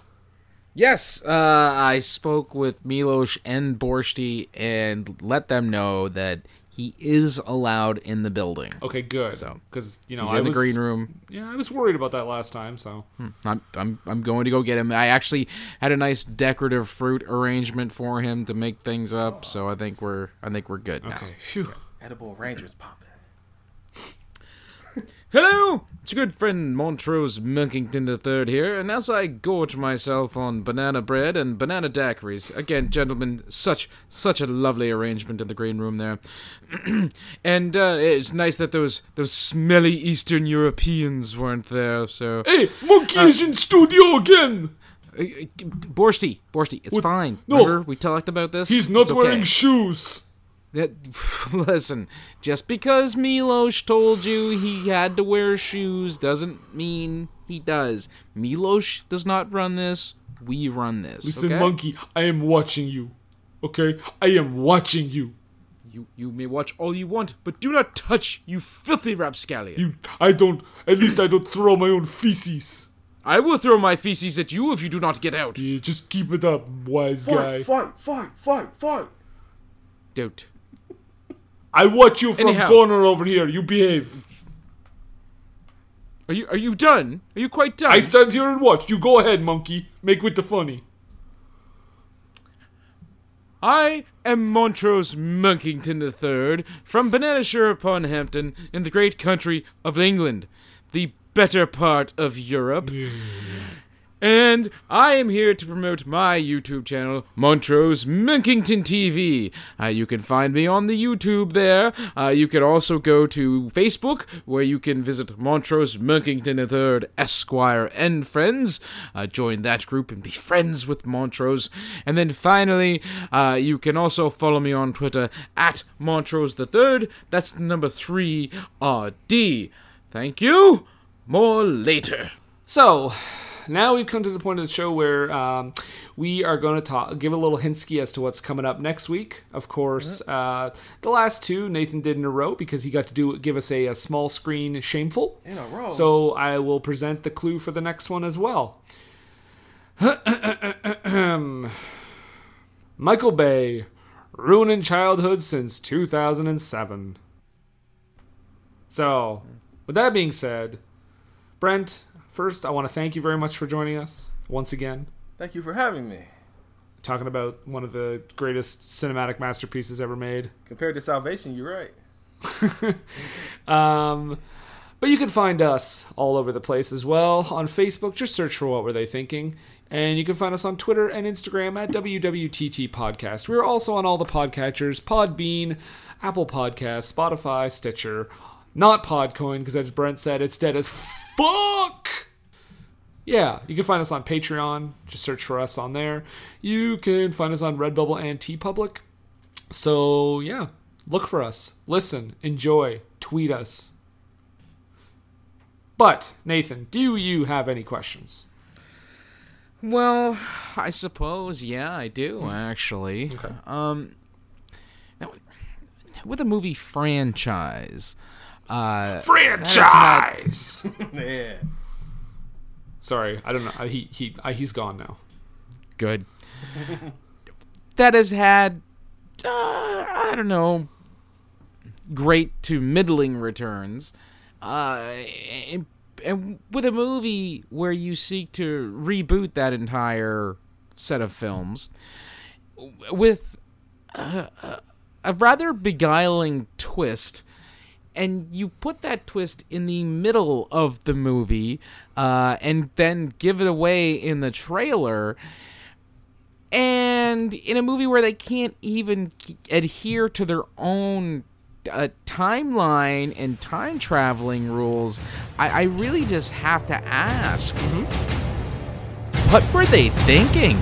Yes, uh, I spoke with Milos and Borshti and let them know that he is allowed in the building. Okay, good. So, because you know He's I in the was, green room. Yeah, I was worried about that last time. So I'm, I'm I'm going to go get him. I actually had a nice decorative fruit arrangement for him to make things up, so I think we're I think we're good now. phew. Edible Rangers popping. Hello, it's your good friend Montrose Monkington III here, and as I gorge myself on banana bread and banana daiquiris, again, gentlemen, such such a lovely arrangement in the green room there, (clears throat) and uh, it's nice that those those smelly Eastern Europeans weren't there. So, Hey, Monkey is in studio again. uh, Borshti, Borshti, it's fine. No. Remember we talked about this. He's not It's okay. wearing shoes. That (laughs) listen, just because Milos told you he had to wear shoes doesn't mean he does. Milos does not run this. We run this. Listen, okay? monkey, I am watching you. Okay? I am watching you. You you may watch all you want, but do not touch, you filthy rapscallion. You I don't at least I don't throw my own feces. I will throw my feces at you if you do not get out. Yeah, just keep it up, wise guy. Fight, fight, fight, fight, fight. Don't. I watch you from Anyhow. corner over here. You behave. Are you are you done? Are you quite done? I stand here and watch. You go ahead, monkey. Make with the funny. I am Montrose Monkington III from Bananashire upon Hampton in the great country of England, the better part of Europe. And I am here to promote my YouTube channel, Montrose Monkington TV. Uh, you can find me on the YouTube there. Uh, you can also go to Facebook, where you can visit Montrose Monkington III Esquire and Friends. Uh, join that group and be friends with Montrose. And then finally, uh, you can also follow me on Twitter at Montrose III. That's the number three RD. Thank you. More later. So, now we've come to the point of the show where um, we are going to talk, give a little hintsky as to what's coming up next week. Of course, uh, the last two Nathan did in a row because he got to do give us a, a small screen shameful. In a row. So I will present the clue for the next one as well. (clears throat) Michael Bay, ruining childhood since 2007. So, with that being said, Brent, first I want to thank you very much for joining us once again, Thank you for having me. talking about one of the greatest cinematic masterpieces ever made. (laughs) Compared to Salvation, you're right. (laughs) Um, but you can find us all over the place as well. On Facebook, just search for What Were They Thinking. And you can find us on Twitter and Instagram at WWTT Podcast. We're also on all the podcatchers Podbean, Apple Podcasts, Spotify, Stitcher. Not Podcoin, because as Brent said, it's dead as fuck! Yeah, you can find us on Patreon. Just search for us on there. You can find us on Redbubble and TeePublic. So, yeah, look for us. Listen, enjoy, tweet us. But, Nathan, do you have any questions? Well, I suppose, yeah, I do actually. Okay. Um, now, with a movie franchise, uh, Franchise! (laughs) (laughs) Yeah. Sorry, I don't know. Uh, He, he, uh, he's gone now. good, (laughs) that has had, uh, I don't know, great to middling returns, uh, and, and with a movie where you seek to reboot that entire set of films with a rather beguiling twist and you put that twist in the middle of the movie uh, and then give it away in the trailer. And in a movie where they can't even adhere to their own uh, timeline and time traveling rules I, I really just have to ask what were they thinking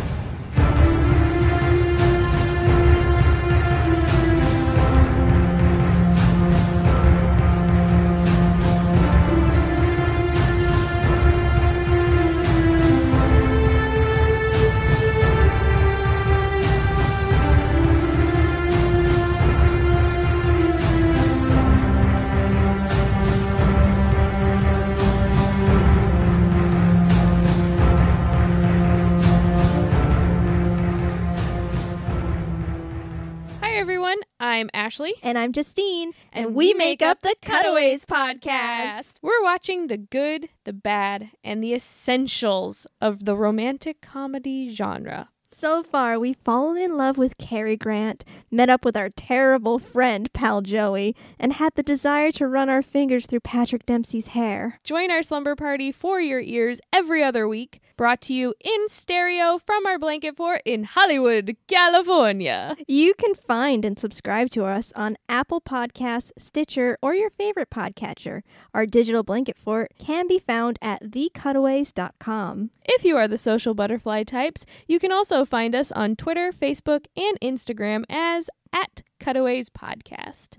Ashley. And I'm Justine, and, we make up the Cutaways podcast. We're watching the good, the bad, and the essentials of the romantic comedy genre. So far, we've fallen in love with Cary Grant, met up with our terrible friend, pal Joey, and had the desire to run our fingers through Patrick Dempsey's hair. Join our slumber party for your ears every other week, brought to you in stereo from our blanket fort in Hollywood, California. You can find and subscribe to us on Apple Podcasts, Stitcher, or your favorite podcatcher. Our digital blanket fort can be found at thecutaways.com. If you are the social butterfly types, you can also find us on Twitter, Facebook, and Instagram as at Cutaways Podcast.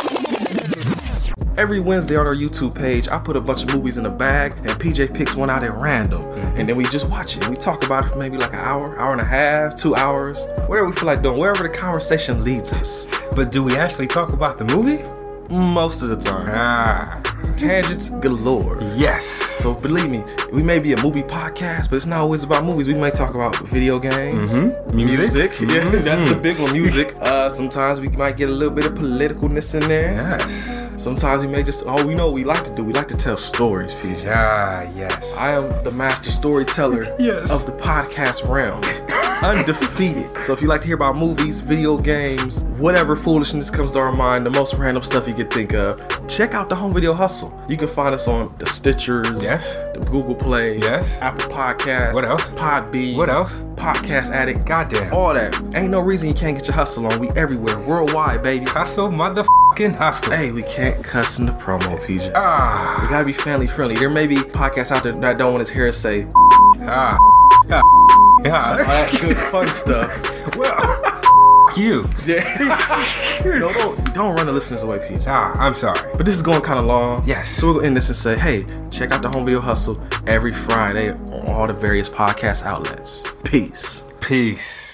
Every Wednesday on our YouTube page, I put a bunch of movies in a bag, and PJ picks one out at random. And then we just watch it. We talk about it for maybe like an hour, hour and a half, two hours, whatever we feel like doing, wherever the conversation leads us. But do we actually talk about the movie? Most of the time. Ah, Tangents galore. yes. So believe me, we may be a movie podcast, but it's not always about movies. We may talk about video games, Mhm. Music. (laughs) Yeah, that's the big one. Music. Uh, sometimes we might get a little bit of politicalness in there. Yes. Sometimes we may just. Oh, we know what we like to do. We like to tell stories, PJ. Ah, yes. I am the master storyteller (laughs) Yes. of the podcast realm. Undefeated. So if you like to hear about movies, video games, whatever foolishness comes to our mind, the most random stuff you could think of, check out the Home Video Hustle. You can find us on the Stitchers, Yes. the Google Play, Yes. Apple Podcasts, What else? Podbean, What else? Podcast Addict, Goddamn. all that. Ain't no reason you can't get your hustle on. We everywhere, worldwide, baby. Hustle, motherfucking hustle. Hey, we can't cuss in the promo, PJ. Ah, We gotta be family friendly. There may be podcasts out there that don't want his hair say ah, ah, all yeah. that good fun stuff. Well, (laughs) you. Yeah. (laughs) don't, don't, don't run the listeners away, PJ. Ah, I'm sorry. But this is going kind of long. Yes. So we'll end this and say, hey, check out the Home Video Hustle every Friday on all the various podcast outlets. Peace. Peace.